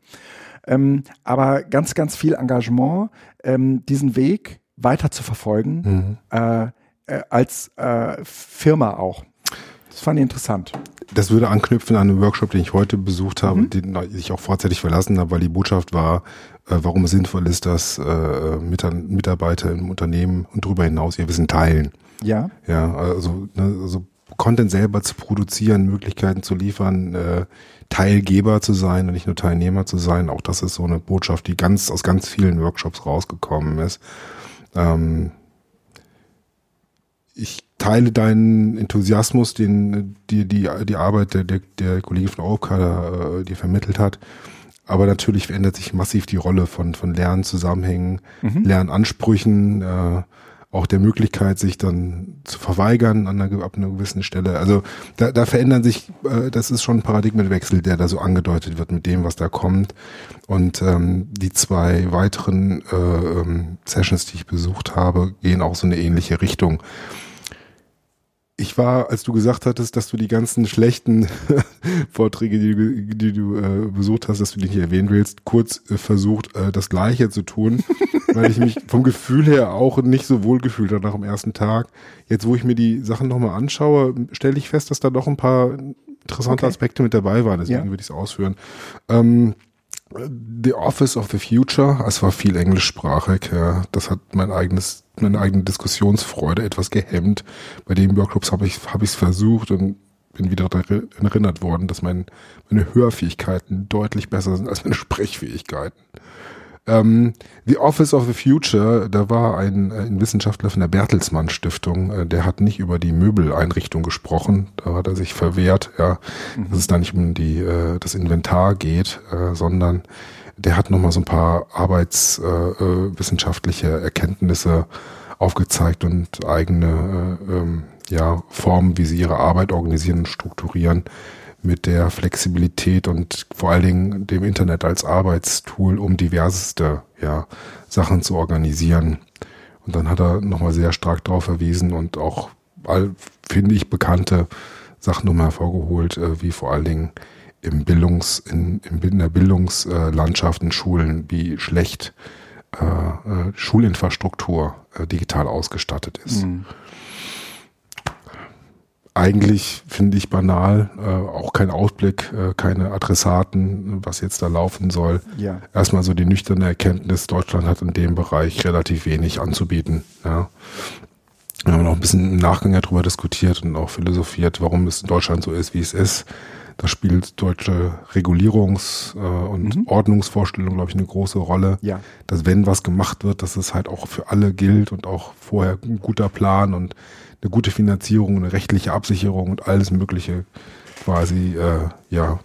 Ähm, aber ganz, ganz viel Engagement, ähm, diesen Weg weiter zu verfolgen, mhm. äh, äh, als äh, Firma auch. Das fand ich interessant.
Das würde anknüpfen an einen Workshop, den ich heute besucht habe, mhm. den ich auch vorzeitig verlassen habe, weil die Botschaft war, äh, warum es sinnvoll ist, dass äh, Mitarbeiter im Unternehmen und darüber hinaus ihr Wissen teilen.
Ja.
Ja, also, ne, also Content selber zu produzieren, Möglichkeiten zu liefern, äh, Teilgeber zu sein und nicht nur Teilnehmer zu sein. Auch das ist so eine Botschaft, die ganz aus ganz vielen Workshops rausgekommen ist. Ähm, ich teile deinen Enthusiasmus, den die die die Arbeit der der, der Kollegin von Aufkader äh, dir vermittelt hat. aber natürlich verändert sich massiv die Rolle von, von Lernzusammenhängen, mhm. Lernansprüchen, äh, auch der Möglichkeit, sich dann zu verweigern an einer, ab einer gewissen Stelle. Also da, da verändern sich, äh, das ist schon ein Paradigmenwechsel, der da so angedeutet wird mit dem, was da kommt. Und ähm, die zwei weiteren äh, ähm, Sessions, die ich besucht habe, gehen auch so eine ähnliche Richtung ich war, als du gesagt hattest, dass du die ganzen schlechten Vorträge, die du, die du äh, besucht hast, dass du die nicht erwähnen willst, kurz äh, versucht, äh, das Gleiche zu tun, weil ich mich vom Gefühl her auch nicht so wohl gefühlt habe nach dem ersten Tag. Jetzt, wo ich mir die Sachen nochmal anschaue, stelle ich fest, dass da doch ein paar interessante okay. Aspekte mit dabei waren, deswegen ja. würde ich es ausführen. Ähm, The Office of the Future, es war viel englischsprachig, ja. das hat mein eigenes, meine eigene Diskussionsfreude etwas gehemmt. Bei den Workshops habe ich habe ich es versucht und bin wieder daran erinnert worden, dass mein, meine Hörfähigkeiten deutlich besser sind als meine Sprechfähigkeiten. Ähm, the Office of the Future, da war ein, ein Wissenschaftler von der Bertelsmann Stiftung, äh, der hat nicht über die Möbeleinrichtung gesprochen, da hat er sich verwehrt, ja, mhm. dass es da nicht um die, äh, das Inventar geht, äh, sondern der hat nochmal so ein paar arbeitswissenschaftliche äh, äh, Erkenntnisse aufgezeigt und eigene äh, ähm, ja, Formen, wie sie ihre Arbeit organisieren und strukturieren mit der Flexibilität und vor allen Dingen dem Internet als Arbeitstool, um diverseste ja, Sachen zu organisieren. Und dann hat er nochmal sehr stark darauf verwiesen und auch, finde ich, bekannte Sachen nochmal hervorgeholt, äh, wie vor allen Dingen im Bildungs, in, in der Bildungslandschaft in Schulen, wie schlecht äh, äh, Schulinfrastruktur äh, digital ausgestattet ist. Mhm eigentlich finde ich banal, äh, auch kein Ausblick, äh, keine Adressaten, was jetzt da laufen soll. Ja. Erstmal so die nüchterne Erkenntnis, Deutschland hat in dem Bereich relativ wenig anzubieten. Ja. Wir haben noch ein bisschen im Nachgang darüber diskutiert und auch philosophiert, warum es in Deutschland so ist, wie es ist. Da spielt deutsche Regulierungs- äh, und mhm. Ordnungsvorstellung, glaube ich, eine große Rolle. Ja. Dass wenn was gemacht wird, dass es halt auch für alle gilt und auch vorher ein guter Plan und eine gute Finanzierung, eine rechtliche Absicherung und alles Mögliche quasi äh, ja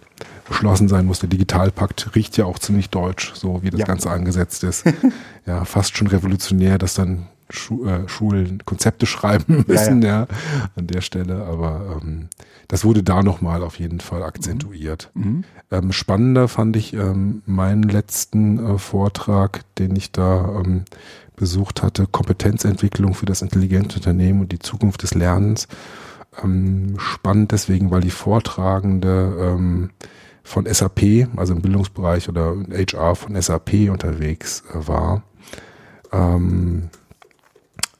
beschlossen sein muss. Der Digitalpakt riecht ja auch ziemlich deutsch, so wie das ja. Ganze angesetzt ist. ja, fast schon revolutionär, dass dann Schu äh, Schulen Konzepte schreiben müssen, ja, ja. ja, an der Stelle. Aber ähm, das wurde da nochmal auf jeden Fall akzentuiert. Mhm. mhm. Ähm, spannender fand ich ähm, meinen letzten äh, Vortrag, den ich da ähm, besucht hatte, Kompetenzentwicklung für das intelligente Unternehmen und die Zukunft des Lernens. Ähm, spannend deswegen, weil die Vortragende ähm, von SAP, also im Bildungsbereich oder HR von SAP unterwegs äh, war. Ähm,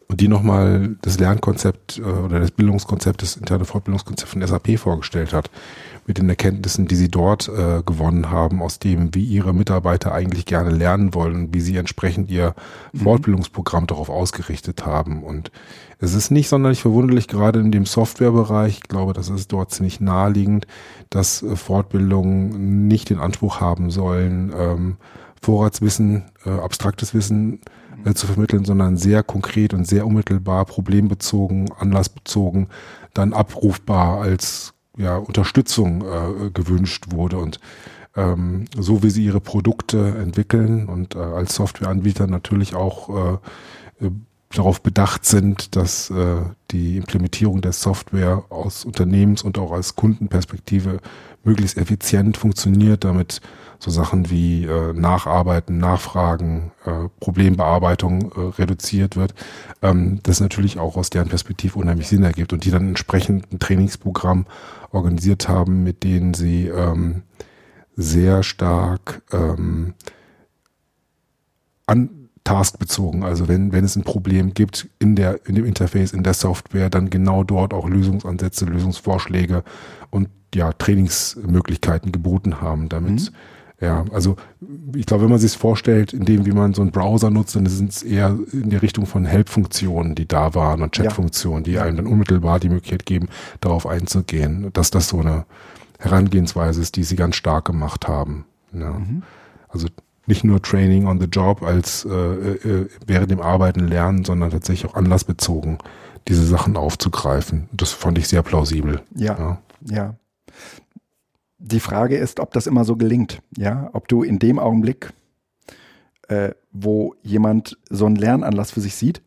und die nochmal das Lernkonzept äh, oder das Bildungskonzept, das interne Fortbildungskonzept von SAP vorgestellt hat mit den Erkenntnissen, die sie dort äh, gewonnen haben, aus dem, wie ihre Mitarbeiter eigentlich gerne lernen wollen, wie sie entsprechend ihr mhm. Fortbildungsprogramm darauf ausgerichtet haben. Und es ist nicht sonderlich verwunderlich, gerade in dem Softwarebereich, ich glaube, das ist dort ziemlich naheliegend, dass äh, Fortbildungen nicht den Anspruch haben sollen, ähm, Vorratswissen, äh, abstraktes Wissen äh, zu vermitteln, sondern sehr konkret und sehr unmittelbar, problembezogen, anlassbezogen, dann abrufbar als ja, Unterstützung äh, gewünscht wurde. Und ähm, so wie sie ihre Produkte entwickeln und äh, als Softwareanbieter natürlich auch äh, äh, darauf bedacht sind, dass äh, die Implementierung der Software aus Unternehmens- und auch als Kundenperspektive möglichst effizient funktioniert, damit so Sachen wie äh, Nacharbeiten, Nachfragen, äh, Problembearbeitung äh, reduziert wird, ähm, das natürlich auch aus deren Perspektive unheimlich Sinn ergibt und die dann entsprechend ein Trainingsprogramm organisiert haben, mit denen sie ähm, sehr stark ähm, an taskbezogen. Also wenn, wenn es ein Problem gibt in der, in dem Interface, in der Software, dann genau dort auch Lösungsansätze, Lösungsvorschläge und ja, Trainingsmöglichkeiten geboten haben, damit mhm ja, also ich glaube, wenn man sich es vorstellt, in dem, wie man so einen Browser nutzt, dann sind es eher in der Richtung von Help-Funktionen, die da waren und Chat-Funktionen, die einem dann unmittelbar die Möglichkeit geben, darauf einzugehen, dass das so eine Herangehensweise ist, die sie ganz stark gemacht haben. Ja. Mhm. Also nicht nur Training on the Job als äh, äh, während dem Arbeiten lernen, sondern tatsächlich auch anlassbezogen diese Sachen aufzugreifen. Das fand ich sehr plausibel.
Ja, ja. ja die Frage ist, ob das immer so gelingt. Ja, ob du in dem Augenblick, äh, wo jemand so einen Lernanlass für sich sieht,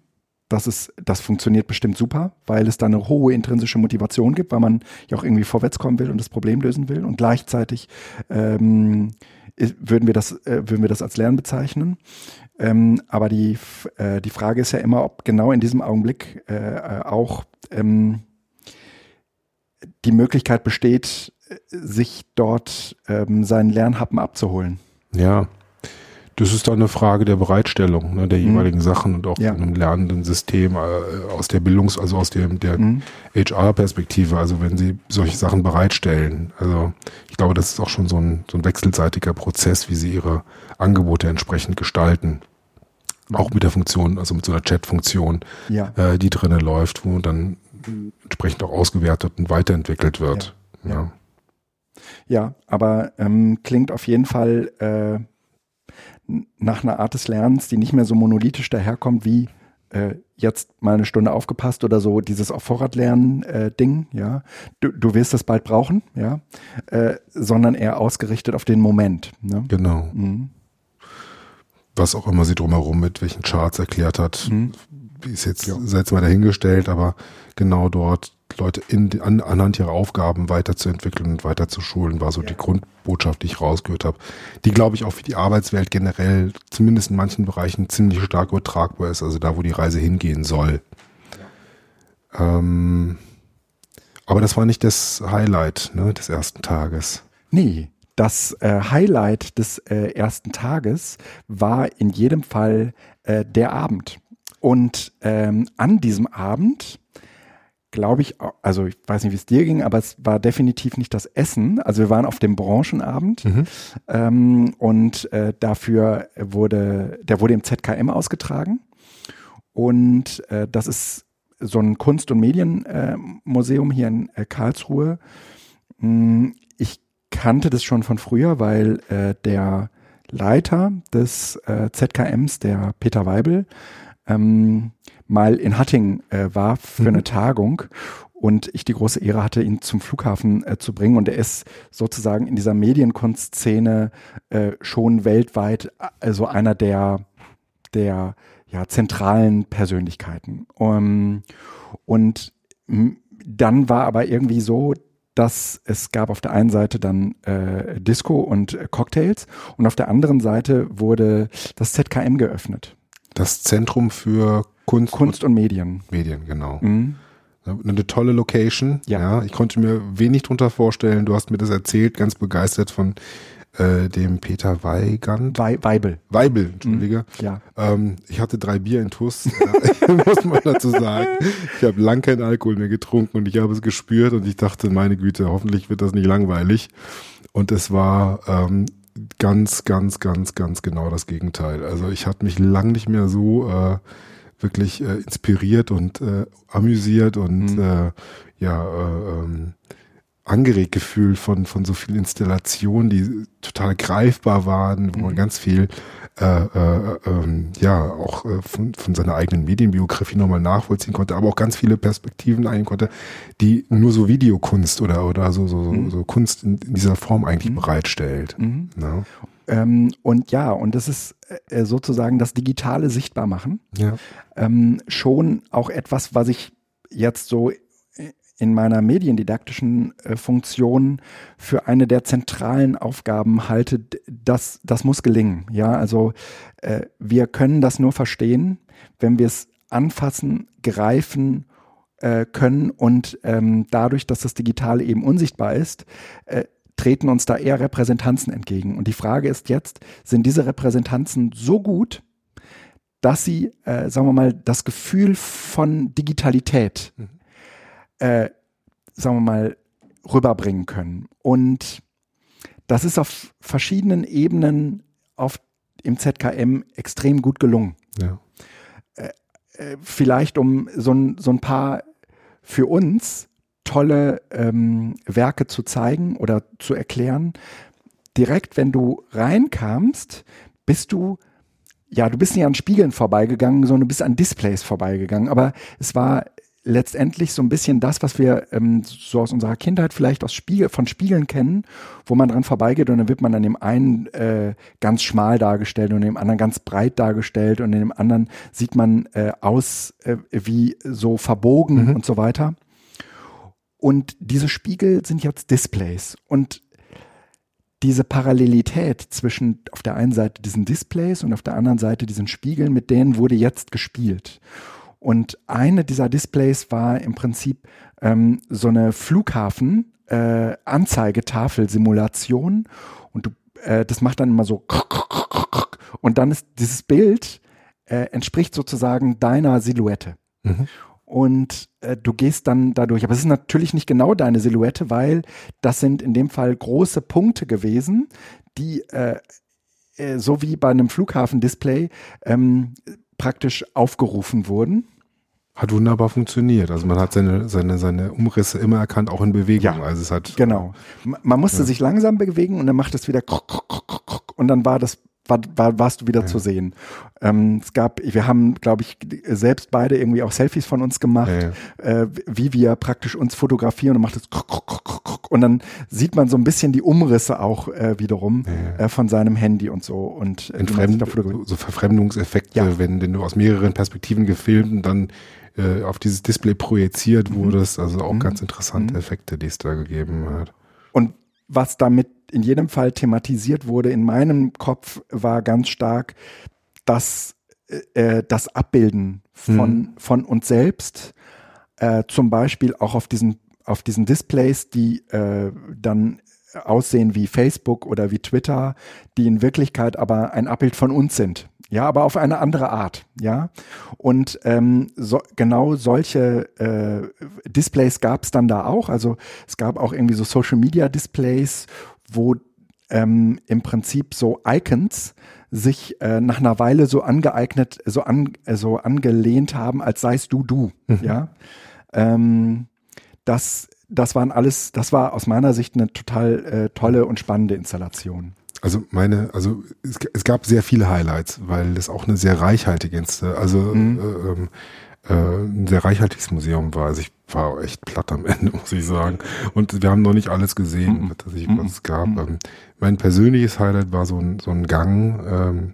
das ist, das funktioniert bestimmt super, weil es da eine hohe intrinsische Motivation gibt, weil man ja auch irgendwie vorwärts kommen will und das Problem lösen will. Und gleichzeitig ähm, würden wir das, äh, würden wir das als Lernen bezeichnen. Ähm, aber die, äh, die Frage ist ja immer, ob genau in diesem Augenblick äh, auch ähm, die Möglichkeit besteht, sich dort ähm, seinen Lernhappen abzuholen.
Ja, das ist dann eine Frage der Bereitstellung ne, der mhm. jeweiligen Sachen und auch ja. von einem lernenden System äh, aus der Bildungs-, also aus dem, der mhm. HR-Perspektive, also wenn sie solche Sachen bereitstellen. Also ich glaube, das ist auch schon so ein, so ein wechselseitiger Prozess, wie sie ihre Angebote entsprechend gestalten. Auch mit der Funktion, also mit so einer Chat-Funktion, ja. äh, die drinnen läuft, wo dann entsprechend auch ausgewertet und weiterentwickelt wird.
Ja, ja. Ja aber ähm, klingt auf jeden Fall äh, nach einer Art des Lernens, die nicht mehr so monolithisch daherkommt wie äh, jetzt mal eine Stunde aufgepasst oder so dieses auf Vorrat lernen äh, Ding, ja. Du, du wirst das bald brauchen, ja, äh, sondern eher ausgerichtet auf den Moment. Ne?
Genau. Mhm. Was auch immer sie drumherum mit welchen Charts erklärt hat, mhm. ist jetzt ja. jetzt mal dahingestellt, aber genau dort Leute in, an, anhand ihrer Aufgaben weiterzuentwickeln und weiterzuschulen, war so ja. die Grundbotschaft, die ich rausgehört habe. Die, glaube ich, auch für die Arbeitswelt generell, zumindest in manchen Bereichen, ziemlich stark übertragbar ist, also da, wo die Reise hingehen soll. Ja. Ähm, aber das war nicht das Highlight ne, des ersten Tages.
Nee, das äh, Highlight des äh, ersten Tages war in jedem Fall äh, der Abend. Und ähm, an diesem Abend glaube ich, also ich weiß nicht, wie es dir ging, aber es war definitiv nicht das Essen. Also wir waren auf dem Branchenabend mhm. ähm, und äh, dafür wurde, der wurde im ZKM ausgetragen. Und äh, das ist so ein Kunst- und Medienmuseum äh, hier in äh, Karlsruhe. Hm, ich kannte das schon von früher, weil äh, der Leiter des äh, ZKMs, der Peter Weibel, ähm, mal in Hattingen äh, war für mhm. eine Tagung und ich die große Ehre hatte, ihn zum Flughafen äh, zu bringen. Und er ist sozusagen in dieser Medienkunstszene äh, schon weltweit also einer der, der ja, zentralen Persönlichkeiten. Um, und dann war aber irgendwie so, dass es gab auf der einen Seite dann äh, Disco und äh, Cocktails und auf der anderen Seite wurde das ZKM geöffnet.
Das Zentrum für Kunst,
Kunst und, Medien.
Medien, genau. Mhm. Eine tolle Location. Ja. ja. Ich konnte mir wenig drunter vorstellen. Du hast mir das erzählt, ganz begeistert von äh, dem Peter Weigand.
Wei Weibel.
Weibel, Entschuldige.
Mhm. Ja.
Ähm, ich hatte drei Bier in Tuss, muss man dazu sagen. Ich habe lang keinen Alkohol mehr getrunken und ich habe es gespürt und ich dachte, meine Güte, hoffentlich wird das nicht langweilig. Und es war ähm, ganz, ganz, ganz, ganz genau das Gegenteil. Also ich hatte mich lang nicht mehr so äh, wirklich äh, inspiriert und äh, amüsiert und mhm. äh, ja äh, ähm, angeregt gefühlt von von so vielen Installationen, die total greifbar waren, wo mhm. man ganz viel äh, äh, ähm, ja auch äh, von, von seiner eigenen Medienbiografie nochmal nachvollziehen konnte, aber auch ganz viele Perspektiven eingehen konnte, die nur so Videokunst oder oder so so, mhm. so Kunst in, in, dieser Form eigentlich mhm. bereitstellt.
Mhm. Ja. Ähm, und ja, und das ist äh, sozusagen das digitale Sichtbarmachen. Ja. Ähm, schon auch etwas, was ich jetzt so in meiner mediendidaktischen äh, Funktion für eine der zentralen Aufgaben halte, das, das muss gelingen. Ja, also äh, wir können das nur verstehen, wenn wir es anfassen, greifen äh, können und ähm, dadurch, dass das Digitale eben unsichtbar ist, äh, treten uns da eher Repräsentanzen entgegen. Und die Frage ist jetzt, sind diese Repräsentanzen so gut, dass sie, äh, sagen wir mal, das Gefühl von Digitalität mhm äh, sagen wir mal, rüberbringen können. Und das ist auf verschiedenen Ebenen auf, im ZKM extrem gut gelungen. Ja. Äh, äh, vielleicht um so ein, so ein paar für uns tolle ähm, Werke zu zeigen oder zu erklären. Direkt, wenn du reinkamst, bist du ja, du bist nicht an Spiegeln vorbeigegangen, sondern du bist an Displays vorbeigegangen. Aber es war letztendlich so ein bisschen das, was wir ähm, so aus unserer Kindheit vielleicht aus Spiegel, von Spiegeln kennen, wo man dran vorbeigeht und dann wird man an dem einen äh, ganz schmal dargestellt und dem anderen ganz breit dargestellt und in dem anderen sieht man äh, aus äh, wie so verbogen mhm. und so weiter. Und diese Spiegel sind jetzt Displays und diese Parallelität zwischen auf der einen Seite diesen Displays und auf der anderen Seite diesen Spiegeln, mit denen wurde jetzt gespielt. Und eine dieser Displays war im Prinzip ähm, so eine Flughafen äh, Anzeigetafel-Simulation und du, äh, das macht dann immer so und dann ist dieses Bild äh, entspricht sozusagen deiner Silhouette. Mhm und äh, du gehst dann dadurch. Aber es ist natürlich nicht genau deine Silhouette, weil das sind in dem Fall große Punkte gewesen, die äh, äh, so wie bei einem Flughafendisplay ähm, praktisch aufgerufen wurden.
Hat wunderbar funktioniert. Also man hat seine, seine, seine Umrisse immer erkannt, auch in Bewegung. Ja, also es hat
genau. Man musste ja. sich langsam bewegen und dann macht es wieder und dann war das war, war, warst du wieder ja. zu sehen. Ähm, es gab, wir haben, glaube ich, selbst beide irgendwie auch Selfies von uns gemacht, ja. äh, wie wir praktisch uns fotografieren und macht es und dann sieht man so ein bisschen die Umrisse auch äh, wiederum ja. äh, von seinem Handy und so und
äh, Entfremd, so Verfremdungseffekte, wenn, wenn du aus mehreren Perspektiven gefilmt und dann äh, auf dieses Display projiziert mhm. wurdest, also auch mhm. ganz interessante mhm. Effekte, die es da gegeben hat.
Und was damit in jedem Fall thematisiert wurde in meinem Kopf, war ganz stark das, äh, das Abbilden von, mhm. von uns selbst, äh, zum Beispiel auch auf diesen, auf diesen Displays, die äh, dann aussehen wie Facebook oder wie Twitter, die in Wirklichkeit aber ein Abbild von uns sind. Ja, aber auf eine andere Art, ja. Und ähm, so, genau solche äh, Displays gab es dann da auch. Also es gab auch irgendwie so Social Media Displays, wo ähm, im Prinzip so Icons sich äh, nach einer Weile so angeeignet, so, an, äh, so angelehnt haben, als seist du du. Mhm. Ja. Ähm, das, das waren alles, das war aus meiner Sicht eine total äh, tolle und spannende Installation.
Also meine, also es, es, gab sehr viele Highlights, weil das auch eine sehr reichhaltige, also mhm. äh, ähm, äh, ein sehr reichhaltiges Museum war. Also ich war echt platt am Ende, muss ich sagen. Und wir haben noch nicht alles gesehen, mhm. dass ich, was es gab. Mhm. Ähm, mein persönliches Highlight war so ein, so ein Gang, ähm,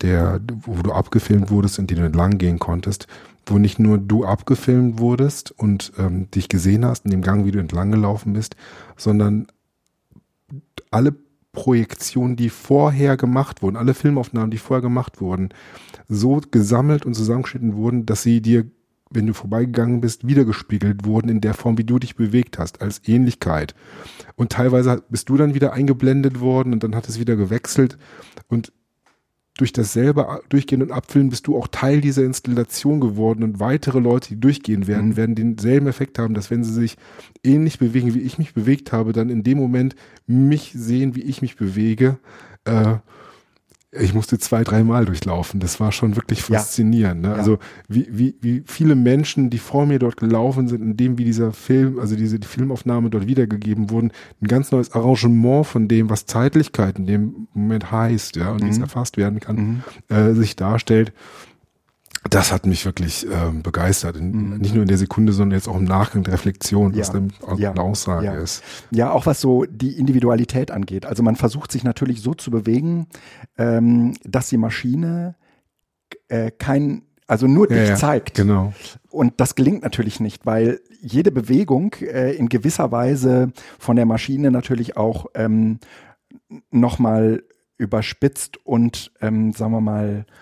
der, wo du abgefilmt wurdest, in den du entlang gehen konntest, wo nicht nur du abgefilmt wurdest und ähm, dich gesehen hast in dem Gang, wie du entlang gelaufen bist, sondern alle Projektionen, die vorher gemacht wurden, alle Filmaufnahmen, die vorher gemacht wurden, so gesammelt und zusammengeschnitten wurden, dass sie dir, wenn du vorbeigegangen bist, wiedergespiegelt wurden in der Form, wie du dich bewegt hast, als Ähnlichkeit. Und teilweise bist du dann wieder eingeblendet worden und dann hat es wieder gewechselt. Und durch das selber Durchgehen und Abfüllen bist du auch Teil dieser Installation geworden und weitere Leute, die durchgehen werden, mhm. werden denselben Effekt haben, dass wenn sie sich ähnlich bewegen, wie ich mich bewegt habe, dann in dem Moment mich sehen, wie ich mich bewege. Äh, ich musste zwei, dreimal durchlaufen. Das war schon wirklich faszinierend. Ne? Ja. Also wie, wie, wie viele Menschen, die vor mir dort gelaufen sind, in dem wie dieser Film, also diese die Filmaufnahme dort wiedergegeben wurden, ein ganz neues Arrangement von dem, was Zeitlichkeit in dem Moment heißt, ja, und mhm. wie es erfasst werden kann, mhm. äh, sich darstellt das hat mich wirklich ähm, begeistert. In, mhm. Nicht nur in der Sekunde, sondern jetzt auch im Nachgang der Reflexion, was ja. dann ja. eine Aussage
ja.
ist.
Ja, auch was so die Individualität angeht. Also man versucht sich natürlich so zu bewegen, ähm, dass die Maschine äh, kein, also nur dich zeigt.
Genau.
Und das gelingt natürlich nicht, weil jede Bewegung äh, in gewisser Weise von der Maschine natürlich auch ähm, nochmal überspitzt und, ähm, sagen wir mal, äh,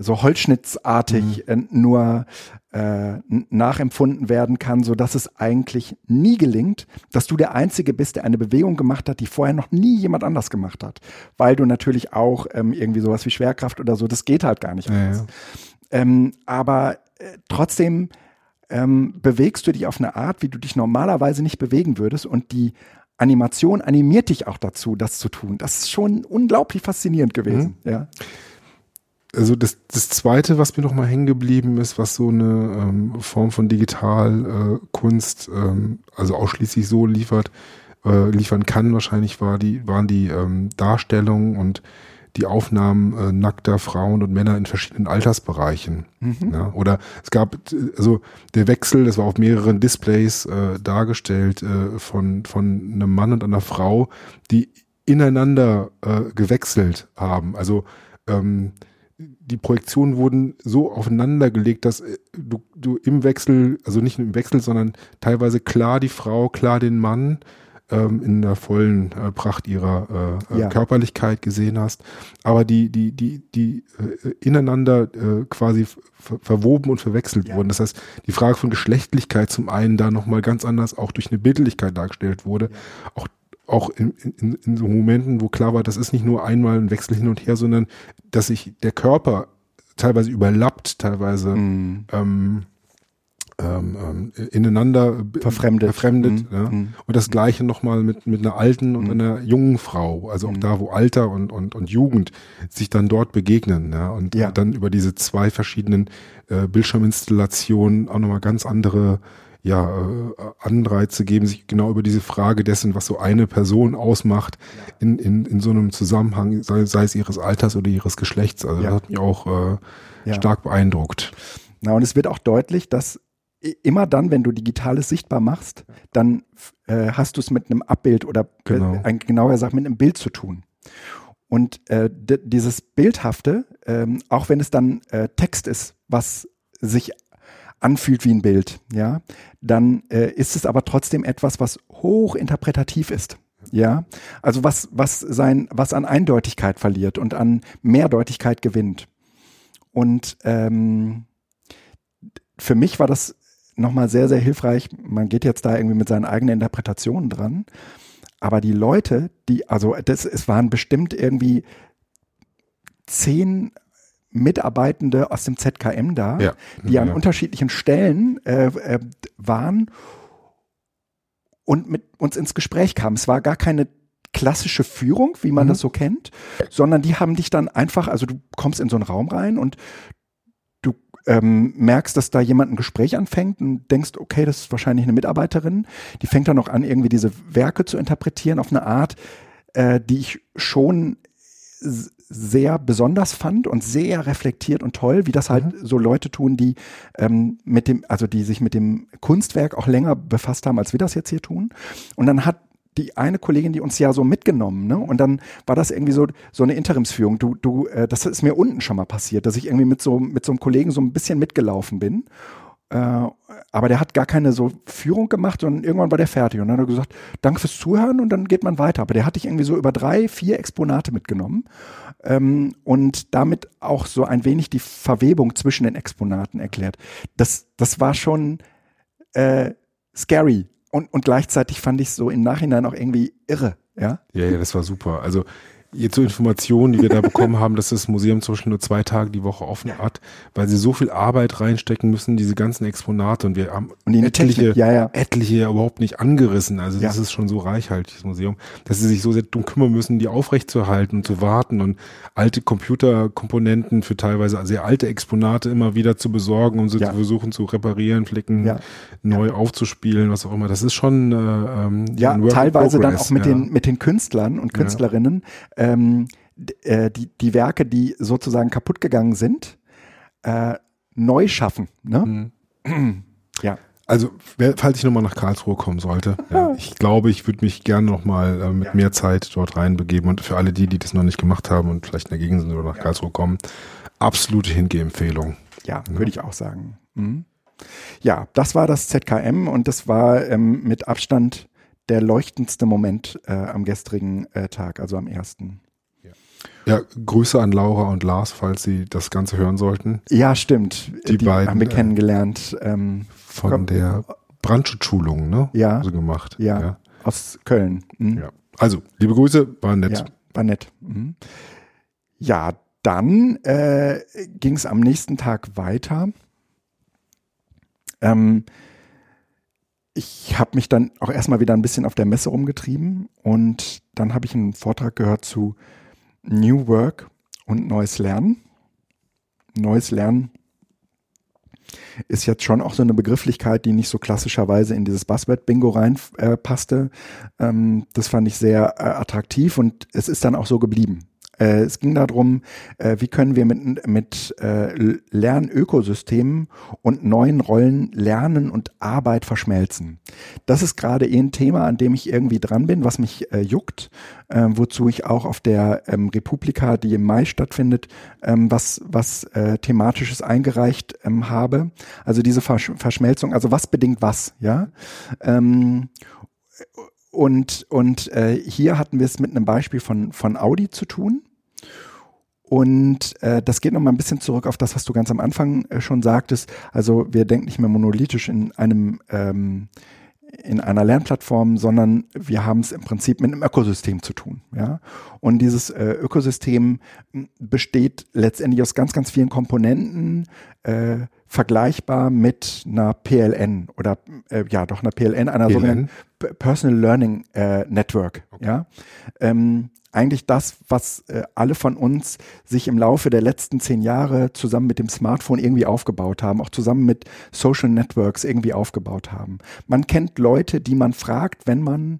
so holzschnittsartig mhm. Äh, nur äh, nachempfunden werden kann, so dass es eigentlich nie gelingt, dass du der Einzige bist, der eine Bewegung gemacht hat, die vorher noch nie jemand anders gemacht hat, weil du natürlich auch ähm, irgendwie sowas wie Schwerkraft oder so, das geht halt gar nicht anders. Ja, ja. Ähm, aber äh, trotzdem ähm, bewegst du dich auf eine Art, wie du dich normalerweise nicht bewegen würdest und die Animation animiert dich auch dazu, das zu tun. Das ist schon unglaublich faszinierend gewesen. Mhm. Ja
also das, das zweite, was mir noch mal hängen geblieben ist, was so eine ähm, Form von Digitalkunst, äh, ähm, also ausschließlich so liefert, äh, liefern kann, wahrscheinlich war die, waren die ähm, Darstellungen und die Aufnahmen äh, nackter Frauen und Männer in verschiedenen Altersbereichen. Mhm. Ja, oder es gab also der Wechsel, das war auf mehreren Displays äh, dargestellt äh, von von einem Mann und einer Frau, die ineinander äh, gewechselt haben. Also ähm, die Projektionen wurden so aufeinander gelegt, dass äh, du, du im Wechsel, also nicht nur im Wechsel, sondern teilweise klar die Frau, klar den Mann ähm, in der vollen äh, Pracht ihrer äh, äh ja. Körperlichkeit gesehen hast, aber die, die, die, die äh, ineinander äh, quasi verwoben und verwechselt ja. wurden. Das heißt, die Frage von Geschlechtlichkeit zum einen da nochmal ganz anders auch durch eine Bildlichkeit dargestellt wurde. Ja. Auch auch in, in, in so Momenten, wo klar war, das ist nicht nur einmal ein Wechsel hin und her, sondern dass sich der Körper teilweise überlappt, teilweise mm. ähm, ähm, ineinander
verfremdet.
verfremdet mhm. ja. Mhm. Und das gleiche nochmal mit, mit einer alten und mhm. einer jungen Frau. Also auch mhm. da, wo Alter und, und, und Jugend sich dann dort begegnen. Ja. Und ja. dann über diese zwei verschiedenen äh, Bildschirminstallationen auch nochmal ganz andere ja, äh, Anreize geben, sich genau über diese Frage dessen, was so eine Person ausmacht, in, in, in so einem Zusammenhang, sei, sei es ihres Alters oder ihres Geschlechts. Also ja. das hat mich auch äh, stark beeindruckt.
Na, und es wird auch deutlich, dass immer dann, wenn du Digitales sichtbar machst, dann äh, hast du es mit einem Abbild oder genau. ein, genauer gesagt mit einem Bild zu tun. Und äh, dieses Bildhafte, ähm, auch wenn es dann äh, Text ist, was sich anfühlt wie ein Bild, ja, dann äh, ist es aber trotzdem etwas, was hoch interpretativ ist. Ja, also was, was sein, was an Eindeutigkeit verliert und an Mehrdeutigkeit gewinnt. Und ähm, für mich war das nochmal sehr, sehr hilfreich. Man geht jetzt da irgendwie mit seinen eigenen Interpretationen dran. Aber die Leute, die, also das, es waren bestimmt irgendwie zehn Mitarbeitende aus dem ZKM da, ja. die an unterschiedlichen Stellen äh, äh, waren und mit uns ins Gespräch kamen. Es war gar keine klassische Führung, wie man mhm. das so kennt, sondern die haben dich dann einfach, also du kommst in so einen Raum rein und du ähm, merkst, dass da jemand ein Gespräch anfängt und denkst, okay, das ist wahrscheinlich eine Mitarbeiterin, die fängt dann noch an, irgendwie diese Werke zu interpretieren auf eine Art, äh, die ich schon sehr besonders fand und sehr reflektiert und toll, wie das halt mhm. so Leute tun, die ähm, mit dem, also die sich mit dem Kunstwerk auch länger befasst haben, als wir das jetzt hier tun. Und dann hat die eine Kollegin, die uns ja so mitgenommen, ne? Und dann war das irgendwie so so eine Interimsführung. Du du, äh, das ist mir unten schon mal passiert, dass ich irgendwie mit so mit so einem Kollegen so ein bisschen mitgelaufen bin aber der hat gar keine so Führung gemacht, sondern irgendwann war der fertig. Und dann hat er gesagt, danke fürs Zuhören und dann geht man weiter. Aber der hatte ich irgendwie so über drei, vier Exponate mitgenommen ähm, und damit auch so ein wenig die Verwebung zwischen den Exponaten erklärt. Das, das war schon äh, scary. Und, und gleichzeitig fand ich es so im Nachhinein auch irgendwie irre. Ja,
ja, ja das war super. Also Jetzt so Informationen, die wir da bekommen haben, dass das Museum zum Beispiel nur zwei Tage die Woche offen hat, weil sie so viel Arbeit reinstecken müssen, diese ganzen Exponate. Und wir haben
und etliche,
ja, ja. etliche überhaupt nicht angerissen. Also das ist schon so reichhaltig, das Museum, dass sie sich so sehr darum kümmern müssen, die aufrechtzuerhalten und zu warten und alte Computerkomponenten für teilweise sehr alte Exponate immer wieder zu besorgen, um sie zu versuchen zu reparieren, flicken, neu aufzuspielen, was auch immer. Das ist schon äh,
ähm, ja teilweise dann auch mit den mit den Künstlern und Künstlerinnen ähm, äh, die, die Werke, die sozusagen kaputt gegangen sind, äh, neu schaffen. Ne?
Mhm. ja. Also, falls ich nochmal nach Karlsruhe kommen sollte, ja, ich glaube, ich würde mich gerne nochmal äh, mit ja. mehr Zeit dort reinbegeben und für alle die, die das noch nicht gemacht haben und vielleicht in der Gegend sind oder nach ja. Karlsruhe kommen, absolute Hingeh-Empfehlung.
Ja, ja, würde ich auch sagen. Mhm. Ja, das war das ZKM und das war ähm, mit Abstand der leuchtendste Moment äh, am gestrigen äh, Tag, also am ersten.
Ja, Grüße an Laura und Lars, falls sie das Ganze hören sollten.
Ja, stimmt. Die, Die beiden haben wir äh, kennengelernt. Ähm,
von komm, der Brandschutzschulung, ne?
Ja.
Also gemacht.
Ja. ja. Aus Köln.
Mhm. Ja. Also, liebe Grüße, war nett.
Ja, war nett. Mhm. Ja, dann äh, ging es am nächsten Tag weiter. Ähm, ich habe mich dann auch erstmal wieder ein bisschen auf der Messe rumgetrieben und dann habe ich einen Vortrag gehört zu New Work und neues Lernen. Neues Lernen ist jetzt schon auch so eine Begrifflichkeit, die nicht so klassischerweise in dieses Buzzword-Bingo reinpasste. Äh, ähm, das fand ich sehr äh, attraktiv und es ist dann auch so geblieben. Äh, es ging darum, äh, wie können wir mit, mit äh, Lernökosystemen und neuen Rollen Lernen und Arbeit verschmelzen. Das ist gerade eh ein Thema, an dem ich irgendwie dran bin, was mich äh, juckt, äh, wozu ich auch auf der ähm, Republika, die im Mai stattfindet, ähm, was, was äh, thematisches eingereicht ähm, habe. Also diese Versch Verschmelzung, also was bedingt was, ja. Ähm, und und äh, hier hatten wir es mit einem Beispiel von, von Audi zu tun. Und äh, das geht nochmal ein bisschen zurück auf das, was du ganz am Anfang äh, schon sagtest. Also wir denken nicht mehr monolithisch in einem ähm, in einer Lernplattform, sondern wir haben es im Prinzip mit einem Ökosystem zu tun. Ja? Und dieses äh, Ökosystem besteht letztendlich aus ganz, ganz vielen Komponenten, äh, vergleichbar mit einer PLN oder äh, ja doch einer PLN, einer PLN? sogenannten Personal Learning äh, Network. Okay. Ja? Ähm, eigentlich das, was äh, alle von uns sich im Laufe der letzten zehn Jahre zusammen mit dem Smartphone irgendwie aufgebaut haben, auch zusammen mit Social Networks irgendwie aufgebaut haben. Man kennt Leute, die man fragt, wenn man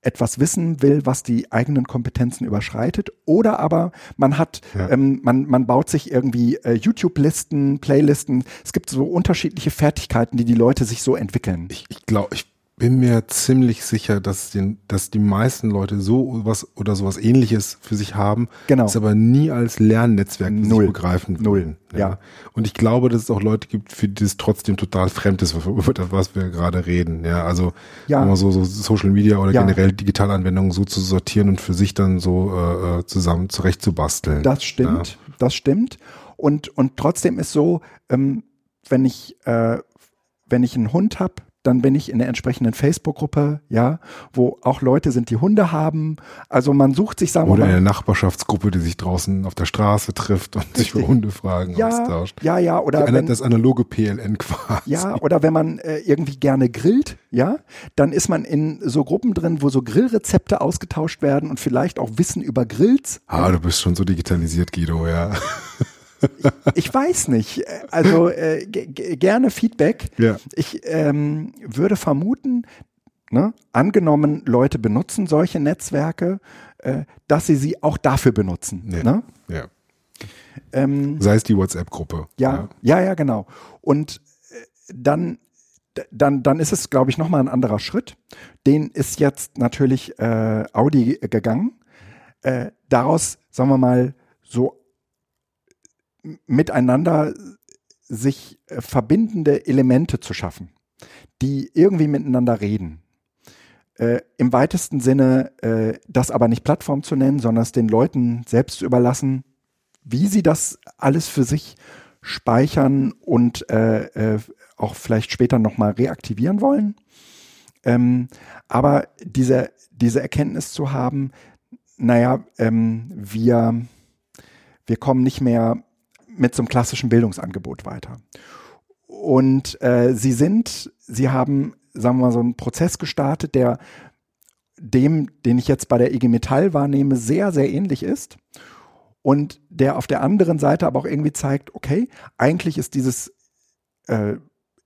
etwas wissen will, was die eigenen Kompetenzen überschreitet, oder aber man hat, ja. ähm, man, man baut sich irgendwie äh, YouTube-Listen, Playlisten. Es gibt so unterschiedliche Fertigkeiten, die die Leute sich so entwickeln.
Ich, ich glaube, ich bin mir ziemlich sicher, dass, den, dass die meisten Leute so was oder sowas ähnliches für sich haben,
genau.
es aber nie als Lernnetzwerk
Null.
begreifen
Null. Ja. ja.
Und ich glaube, dass es auch Leute gibt, für die es trotzdem total fremd ist, über das, was wir gerade reden. Ja, also
ja.
so, so Social Media oder ja. generell Digitalanwendungen so zu sortieren und für sich dann so äh, äh zusammen zurechtzubasteln.
Das stimmt, ja. das stimmt. Und, und trotzdem ist so, ähm, wenn ich, äh, wenn ich einen Hund habe, dann bin ich in der entsprechenden Facebook-Gruppe, ja, wo auch Leute sind, die Hunde haben. Also man sucht sich, sagen
Oder
wir mal.
eine Nachbarschaftsgruppe, die sich draußen auf der Straße trifft und richtig. sich für Hundefragen
ja,
austauscht.
Ja, ja, oder.
Wenn, das analoge PLN quasi.
Ja, oder wenn man äh, irgendwie gerne grillt, ja, dann ist man in so Gruppen drin, wo so Grillrezepte ausgetauscht werden und vielleicht auch Wissen über Grills.
Ah, du bist schon so digitalisiert, Guido, ja.
Ich weiß nicht. Also äh, gerne Feedback.
Ja.
Ich ähm, würde vermuten, ne, angenommen, Leute benutzen solche Netzwerke, äh, dass sie sie auch dafür benutzen.
Ja.
Ne?
ja.
Ähm,
Sei es die WhatsApp-Gruppe.
Ja, ja, ja, genau. Und äh, dann dann, dann ist es, glaube ich, nochmal ein anderer Schritt. Den ist jetzt natürlich äh, Audi gegangen. Äh, daraus, sagen wir mal, so miteinander sich äh, verbindende Elemente zu schaffen, die irgendwie miteinander reden. Äh, Im weitesten Sinne äh, das aber nicht Plattform zu nennen, sondern es den Leuten selbst zu überlassen, wie sie das alles für sich speichern und äh, äh, auch vielleicht später nochmal reaktivieren wollen. Ähm, aber diese, diese Erkenntnis zu haben, naja, ähm, wir, wir kommen nicht mehr mit so einem klassischen Bildungsangebot weiter. Und äh, sie sind, sie haben, sagen wir mal, so einen Prozess gestartet, der dem, den ich jetzt bei der IG Metall wahrnehme, sehr, sehr ähnlich ist. Und der auf der anderen Seite aber auch irgendwie zeigt, okay, eigentlich ist dieses äh,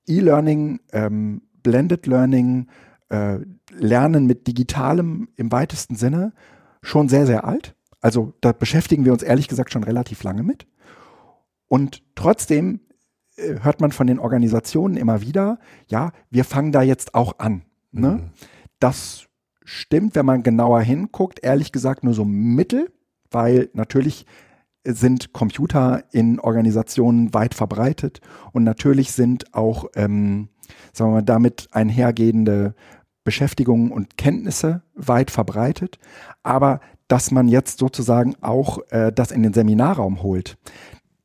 E-Learning, ähm, Blended Learning, äh, Lernen mit Digitalem im weitesten Sinne schon sehr, sehr alt. Also da beschäftigen wir uns ehrlich gesagt schon relativ lange mit. Und trotzdem äh, hört man von den Organisationen immer wieder, ja, wir fangen da jetzt auch an. Ne? Mhm. Das stimmt, wenn man genauer hinguckt, ehrlich gesagt nur so mittel, weil natürlich sind Computer in Organisationen weit verbreitet und natürlich sind auch, ähm, sagen wir mal, damit einhergehende Beschäftigungen und Kenntnisse weit verbreitet. Aber dass man jetzt sozusagen auch äh, das in den Seminarraum holt,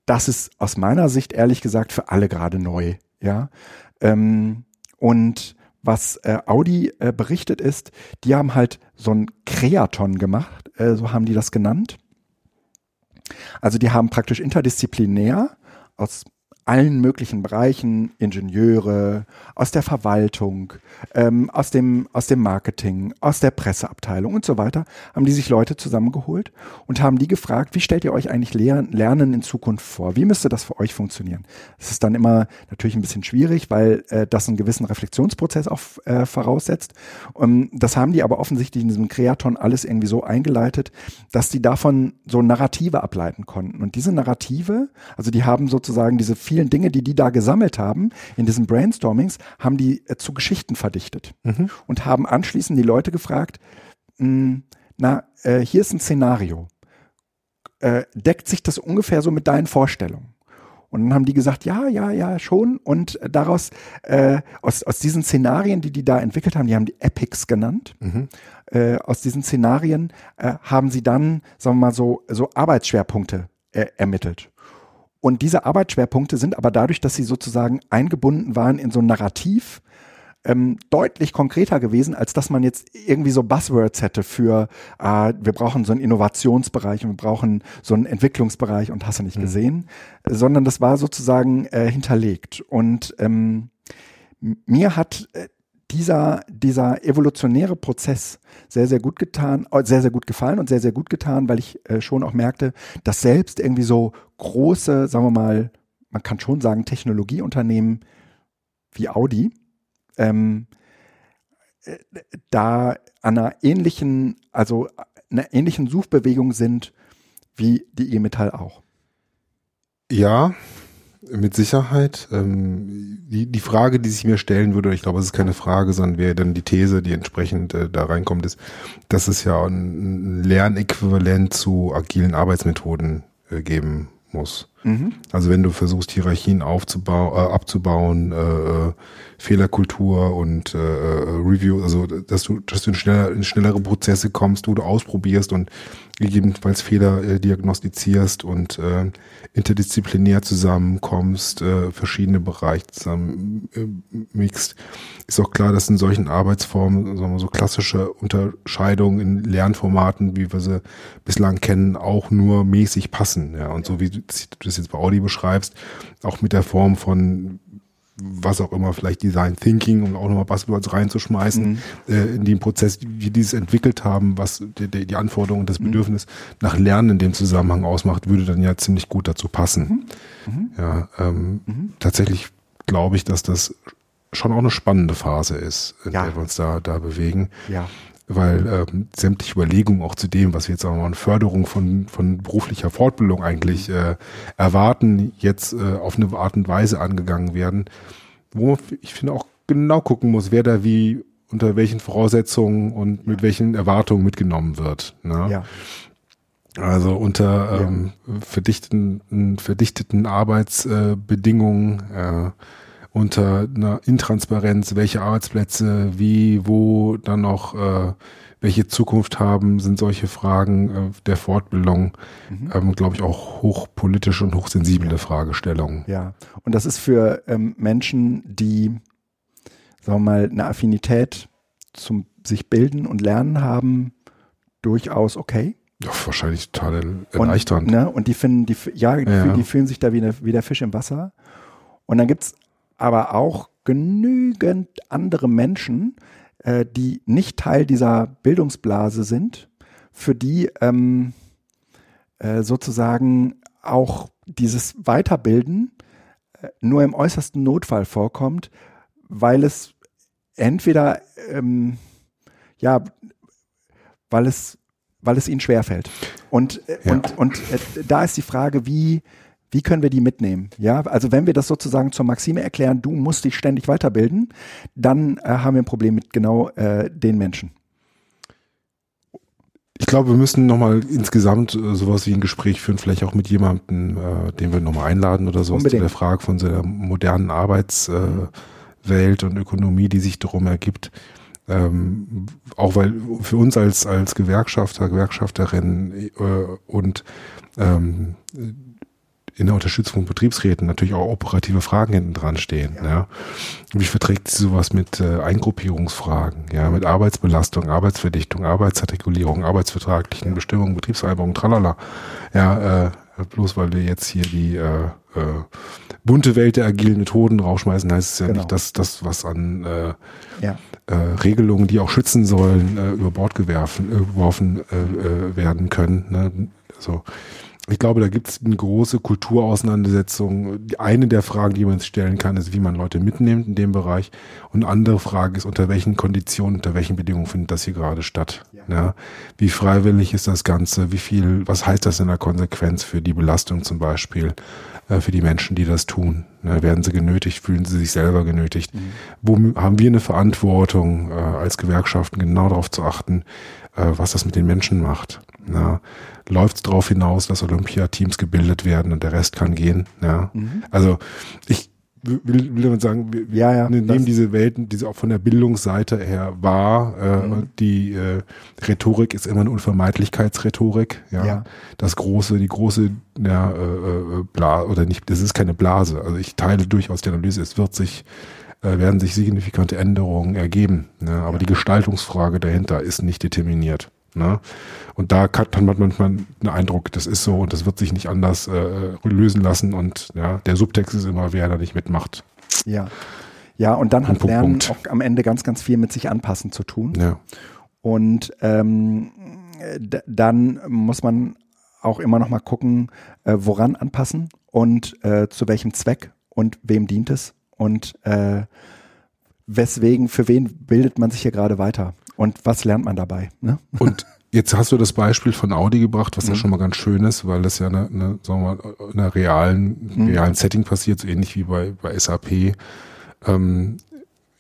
das ist aus meiner Sicht ehrlich gesagt für alle gerade neu. Ja. Ähm, und was äh, Audi äh, berichtet ist, die haben halt so ein Kreaton gemacht, äh, so haben die das genannt. Also die haben praktisch interdisziplinär aus allen möglichen Bereichen, Ingenieure, aus der Verwaltung, ähm, aus, dem, aus dem Marketing, aus der Presseabteilung und so weiter, haben die sich Leute zusammengeholt und haben die gefragt, wie stellt ihr euch eigentlich Lernen in Zukunft vor? Wie müsste das für euch funktionieren? Das ist dann immer natürlich ein bisschen schwierig, weil äh, das einen gewissen Reflexionsprozess auch äh, voraussetzt. Um, das haben die aber offensichtlich in diesem Kreaton alles irgendwie so eingeleitet, dass die davon so Narrative ableiten konnten. Und diese Narrative, also die haben sozusagen diese vier vielen Dinge, die die da gesammelt haben in diesen Brainstormings, haben die äh, zu Geschichten verdichtet mhm. und haben anschließend die Leute gefragt, mh, hm, na, äh, hier ist ein Szenario. Äh, deckt sich das ungefähr so mit deinen Vorstellungen? Und dann haben die gesagt, ja, ja, ja, schon. Und daraus, äh, aus, aus diesen Szenarien, die die da entwickelt haben, die haben die Epics genannt. Mhm. Äh, aus diesen Szenarien äh, haben sie dann, sagen wir mal so, so Arbeitsschwerpunkte äh, ermittelt. Und diese Arbeitsschwerpunkte sind aber dadurch, dass sie sozusagen eingebunden waren in so ein Narrativ, ähm, deutlich konkreter gewesen, als dass man jetzt irgendwie so Buzzwords hätte für, äh, wir brauchen so einen Innovationsbereich und wir brauchen so einen Entwicklungsbereich und hast du nicht mhm. gesehen, sondern das war sozusagen äh, hinterlegt. Und ähm, mir hat äh, dieser, dieser evolutionäre Prozess sehr, sehr gut getan, äh, sehr, sehr gut gefallen und sehr, sehr gut getan, weil ich äh, schon auch merkte, dass selbst irgendwie so große, sagen wir mal, man kann schon sagen, Technologieunternehmen wie Audi, ähm, äh, da an einer ähnlichen, also einer ähnlichen Suchbewegung sind wie die E-Metall auch.
Ja, mit Sicherheit. Ähm, die, die Frage, die sich mir stellen würde, ich glaube, es ist keine Frage, sondern wäre dann die These, die entsprechend äh, da reinkommt, ist, dass es ja ein, ein Lernäquivalent zu agilen Arbeitsmethoden äh, geben muss. Mhm. Also wenn du versuchst, Hierarchien aufzubauen, äh, abzubauen, äh, äh, Fehlerkultur und äh, äh, Review, also dass du, dass du in, schneller, in schnellere Prozesse kommst, wo du ausprobierst und gegebenenfalls Fehler äh, diagnostizierst und äh, interdisziplinär zusammenkommst, äh, verschiedene Bereiche zusammen äh, ist auch klar, dass in solchen Arbeitsformen sagen wir, so klassische Unterscheidungen in Lernformaten, wie wir sie bislang kennen, auch nur mäßig passen. Ja, und so wie du das jetzt bei Audi beschreibst, auch mit der Form von was auch immer, vielleicht Design Thinking, um auch nochmal Buzzwords reinzuschmeißen, mhm. äh, in dem Prozess, wie die es entwickelt haben, was die, die, die Anforderung und das mhm. Bedürfnis nach Lernen in dem Zusammenhang ausmacht, würde dann ja ziemlich gut dazu passen. Mhm. mhm. Ja, ähm, mhm. tatsächlich glaube ich, dass das schon auch eine spannende Phase ist, in ja. der wir uns da, da bewegen. Ja weil ähm, sämtliche Überlegungen auch zu dem, was wir jetzt wir mal, Förderung von, von beruflicher Fortbildung eigentlich äh, erwarten, jetzt äh, auf eine Art und Weise angegangen werden, wo ich finde, auch genau gucken muss, wer da wie unter welchen Voraussetzungen und mit welchen Erwartungen mitgenommen wird. Ne? Ja. Also unter ähm, verdichteten, verdichteten Arbeitsbedingungen, äh, unter einer Intransparenz, welche Arbeitsplätze, wie, wo dann noch äh, welche Zukunft haben, sind solche Fragen äh, der Fortbildung, mhm. ähm, glaube ich, auch hochpolitische und hochsensible. Fragestellungen.
Ja, und das ist für ähm, Menschen, die, sagen wir mal, eine Affinität zum sich bilden und lernen haben, durchaus okay.
Ja, wahrscheinlich total erleichternd.
Und, ne, und die finden, die, ja, die, ja. die fühlen sich da wie, eine, wie der Fisch im Wasser. Und dann gibt es aber auch genügend andere Menschen, äh, die nicht Teil dieser Bildungsblase sind, für die ähm, äh, sozusagen auch dieses Weiterbilden äh, nur im äußersten Notfall vorkommt, weil es entweder ähm, ja, weil es weil es ihnen schwerfällt. Und, äh, ja. und, und äh, da ist die Frage, wie, wie können wir die mitnehmen? Ja, also wenn wir das sozusagen zur Maxime erklären, du musst dich ständig weiterbilden, dann äh, haben wir ein Problem mit genau äh, den Menschen.
Ich glaube, wir müssen nochmal insgesamt äh, sowas wie ein Gespräch führen, vielleicht auch mit jemandem, äh, den wir nochmal einladen oder sowas Unbedingt. zu der Frage von so der modernen Arbeitswelt äh, und Ökonomie, die sich darum ergibt. Ähm, auch weil für uns als, als Gewerkschafter, Gewerkschafterin äh, und ähm, in der Unterstützung von Betriebsräten natürlich auch operative Fragen hinten dran stehen. Ja. ja. Wie verträgt sich sowas mit äh, Eingruppierungsfragen, ja, mit Arbeitsbelastung, Arbeitsverdichtung, Arbeitsartikulierung, arbeitsvertraglichen ja. Bestimmungen, Betriebsvereinbarungen, tralala. Ja, äh, bloß weil wir jetzt hier die äh, äh, bunte Welt der agilen Methoden rausschmeißen, heißt es ja genau. nicht, dass das, was an äh, ja. äh, Regelungen, die auch schützen sollen, äh, über Bord gewerfen, äh, geworfen äh, äh, werden können. Ne? Also ich glaube, da gibt es eine große Kulturauseinandersetzung. Eine der Fragen, die man stellen kann, ist, wie man Leute mitnimmt in dem Bereich. Und eine andere Frage ist, unter welchen Konditionen, unter welchen Bedingungen findet das hier gerade statt? Ja. ja. Wie freiwillig ist das Ganze? Wie viel, was heißt das in der Konsequenz für die Belastung zum Beispiel? Äh, für die Menschen, die das tun? Ne? Werden sie genötigt? Fühlen sie sich selber genötigt? Mhm. Wo haben wir eine Verantwortung, äh, als Gewerkschaften genau darauf zu achten, äh, was das mit den Menschen macht? Ja, läuft es darauf hinaus, dass Olympiateams gebildet werden und der Rest kann gehen. Ja. Mhm. Also ich will, will damit sagen, wir, ja, ja, nehmen diese Welten, diese auch von der Bildungsseite her wahr. Äh, mhm. Die äh, Rhetorik ist immer eine Unvermeidlichkeitsrhetorik. Ja? ja. Das große, die große, ja, äh, äh Blase oder nicht, das ist keine Blase. Also ich teile durchaus die Analyse. Es wird sich äh, werden sich signifikante Änderungen ergeben. Ne? Aber ja. die Gestaltungsfrage dahinter ist nicht determiniert. Ne? Und da hat man manchmal einen Eindruck, das ist so und das wird sich nicht anders äh, lösen lassen. Und ja, der Subtext ist immer, wer da nicht mitmacht.
Ja. Ja, und dann hat Punkt, Lernen Punkt. auch am Ende ganz, ganz viel mit sich anpassen zu tun. Ja. Und ähm, dann muss man auch immer noch mal gucken, äh, woran anpassen und äh, zu welchem Zweck und wem dient es und äh, weswegen, für wen bildet man sich hier gerade weiter und was lernt man dabei. Ne?
Und jetzt hast du das Beispiel von Audi gebracht, was mhm. ja schon mal ganz schön ist, weil das ja eine, eine sagen wir mal, in einer realen, mhm. realen Setting passiert, so ähnlich wie bei, bei SAP. Ähm,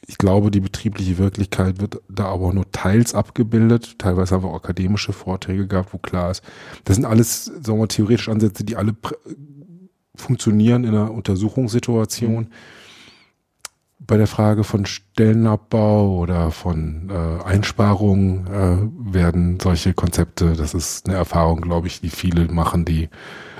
ich glaube, die betriebliche Wirklichkeit wird da aber nur teils abgebildet. Teilweise haben wir auch akademische Vorträge gehabt, wo klar ist, das sind alles, sagen wir mal, theoretische Ansätze, die alle funktionieren in einer Untersuchungssituation. Mhm bei der Frage von Stellenabbau oder von äh, Einsparungen äh, werden solche Konzepte, das ist eine Erfahrung, glaube ich, die viele machen, die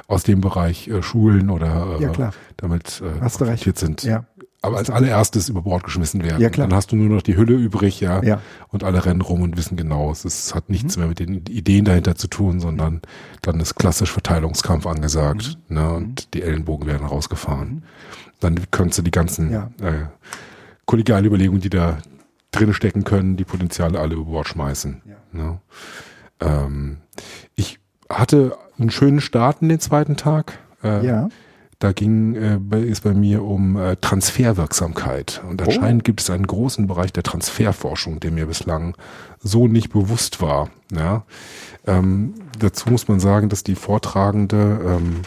aus dem Bereich äh, Schulen oder äh, ja, damit äh,
Hast sind.
Ja. Aber als allererstes über Bord geschmissen werden. Ja, klar. Dann hast du nur noch die Hülle übrig, ja. ja. Und alle rennen rum und wissen genau, es ist, hat nichts mhm. mehr mit den Ideen dahinter zu tun, sondern dann ist klassisch Verteilungskampf angesagt. Mhm. Ne, und mhm. die Ellenbogen werden rausgefahren. Mhm dann könntest du die ganzen ja. äh, kollegialen Überlegungen, die da drin stecken können, die Potenziale alle über Bord schmeißen. Ja. Ne? Ähm, ich hatte einen schönen Start in den zweiten Tag. Äh, ja. Da ging äh, es bei mir um äh, Transferwirksamkeit. Und oh. anscheinend oh. gibt es einen großen Bereich der Transferforschung, der mir bislang so nicht bewusst war. Ja? Ähm, dazu muss man sagen, dass die Vortragende ähm,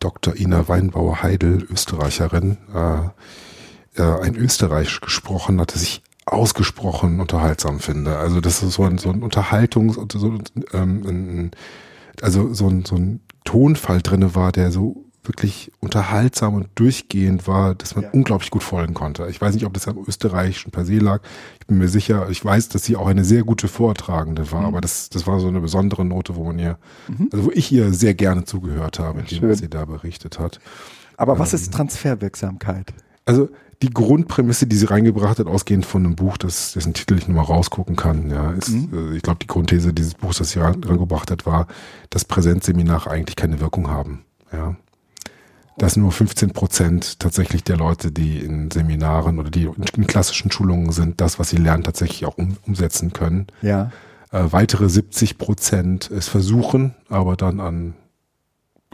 Dr. Ina Weinbauer-Heidel, Österreicherin, äh, äh, ein Österreich gesprochen hat, das ich ausgesprochen unterhaltsam finde. Also das ist so ein, so ein Unterhaltungs- so, ähm, ein, also so ein, so ein Tonfall drinne war, der so wirklich unterhaltsam und durchgehend war, dass man ja. unglaublich gut folgen konnte. Ich weiß nicht, ob das am Österreichischen per se lag. Ich bin mir sicher, ich weiß, dass sie auch eine sehr gute Vortragende war, mhm. aber das, das war so eine besondere Note, wo man ihr, mhm. also wo ich ihr sehr gerne zugehört habe, indem was sie da berichtet hat.
Aber was ähm, ist Transferwirksamkeit?
Also die Grundprämisse, die sie reingebracht hat, ausgehend von einem Buch, das, dessen Titel ich nochmal rausgucken kann, ja, ist, mhm. äh, ich glaube, die Grundthese dieses Buchs, das sie reingebracht hat, war, dass Präsenzseminare eigentlich keine Wirkung haben. Ja dass nur 15 Prozent tatsächlich der Leute, die in Seminaren oder die in klassischen Schulungen sind, das, was sie lernen, tatsächlich auch um, umsetzen können.
Ja.
Äh, weitere 70 Prozent es versuchen, aber dann an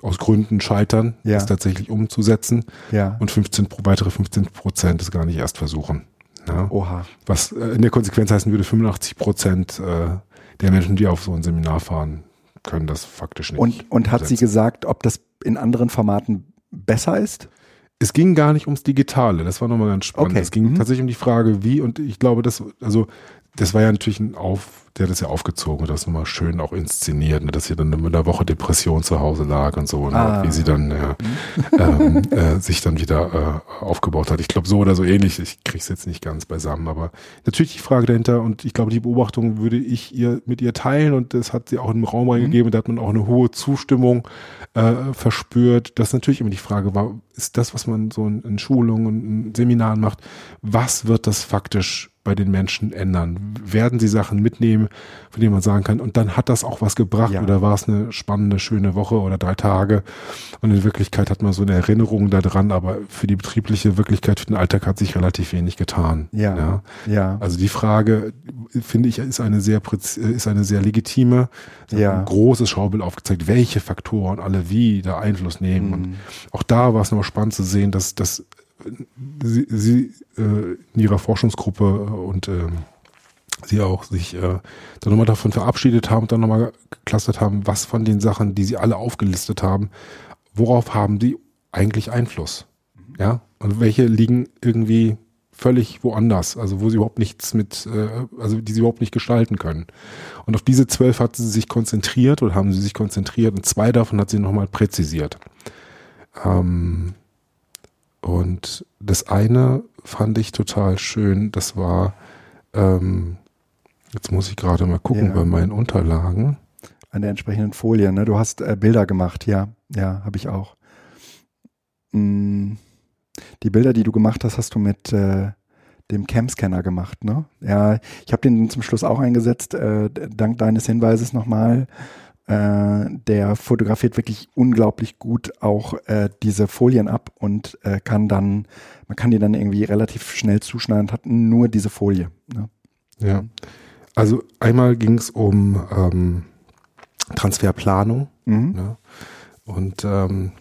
aus Gründen scheitern, ja. es tatsächlich umzusetzen.
Ja.
Und 15, weitere 15 Prozent es gar nicht erst versuchen. Ja.
Oha.
Was äh, in der Konsequenz heißen würde, 85 Prozent äh, der Menschen, die auf so ein Seminar fahren, können das faktisch nicht.
Und, und hat sie gesagt, ob das in anderen Formaten besser ist?
Es ging gar nicht ums Digitale, das war nochmal ganz spannend. Okay. Es ging mhm. tatsächlich um die Frage, wie, und ich glaube, das, also das war ja natürlich ein Auf, der hat das ja aufgezogen und das nochmal schön auch inszeniert, ne, dass sie dann in der Woche Depression zu Hause lag und so, ne, ah. wie sie dann ja, ähm, äh, sich dann wieder äh, aufgebaut hat. Ich glaube, so oder so ähnlich, ich krieg's jetzt nicht ganz beisammen, aber natürlich die Frage dahinter und ich glaube, die Beobachtung würde ich ihr mit ihr teilen und das hat sie auch im Raum reingegeben, mhm. da hat man auch eine hohe Zustimmung äh, verspürt. Das natürlich immer die Frage war, ist das, was man so in, in Schulungen und in Seminaren macht, was wird das faktisch bei den Menschen ändern? Werden sie Sachen mitnehmen, von denen man sagen kann, und dann hat das auch was gebracht ja. oder war es eine spannende, schöne Woche oder drei Tage und in Wirklichkeit hat man so eine Erinnerung daran, aber für die betriebliche Wirklichkeit, für den Alltag hat sich relativ wenig getan.
Ja. Ja. ja.
Also die Frage, finde ich, ist eine sehr, ist eine sehr legitime, ja. ein großes Schaubild aufgezeigt, welche Faktoren alle wie da Einfluss nehmen. Mhm. Und auch da war es noch spannend zu sehen, dass, dass sie, sie äh, in ihrer Forschungsgruppe und äh, sie auch sich äh, dann nochmal davon verabschiedet haben und dann nochmal geklustert haben, was von den Sachen, die sie alle aufgelistet haben, worauf haben die eigentlich Einfluss? Ja, und welche liegen irgendwie völlig woanders, also wo sie überhaupt nichts mit, äh, also die sie überhaupt nicht gestalten können. Und auf diese zwölf hat sie sich konzentriert oder haben sie sich konzentriert und zwei davon hat sie nochmal präzisiert. Ähm, und das eine fand ich total schön, das war, ähm, jetzt muss ich gerade mal gucken ja. bei meinen Unterlagen.
An der entsprechenden Folie, ne? Du hast äh, Bilder gemacht, ja, ja, habe ich auch. Mm, die Bilder, die du gemacht hast, hast du mit äh, dem Cam-Scanner gemacht, ne? Ja, ich habe den zum Schluss auch eingesetzt, äh, dank deines Hinweises nochmal. Äh, der fotografiert wirklich unglaublich gut auch äh, diese Folien ab und äh, kann dann, man kann die dann irgendwie relativ schnell zuschneiden, hat nur diese Folie. Ne?
Ja. Also einmal ging es um ähm, Transferplanung. Mhm. Ne? Und ähm,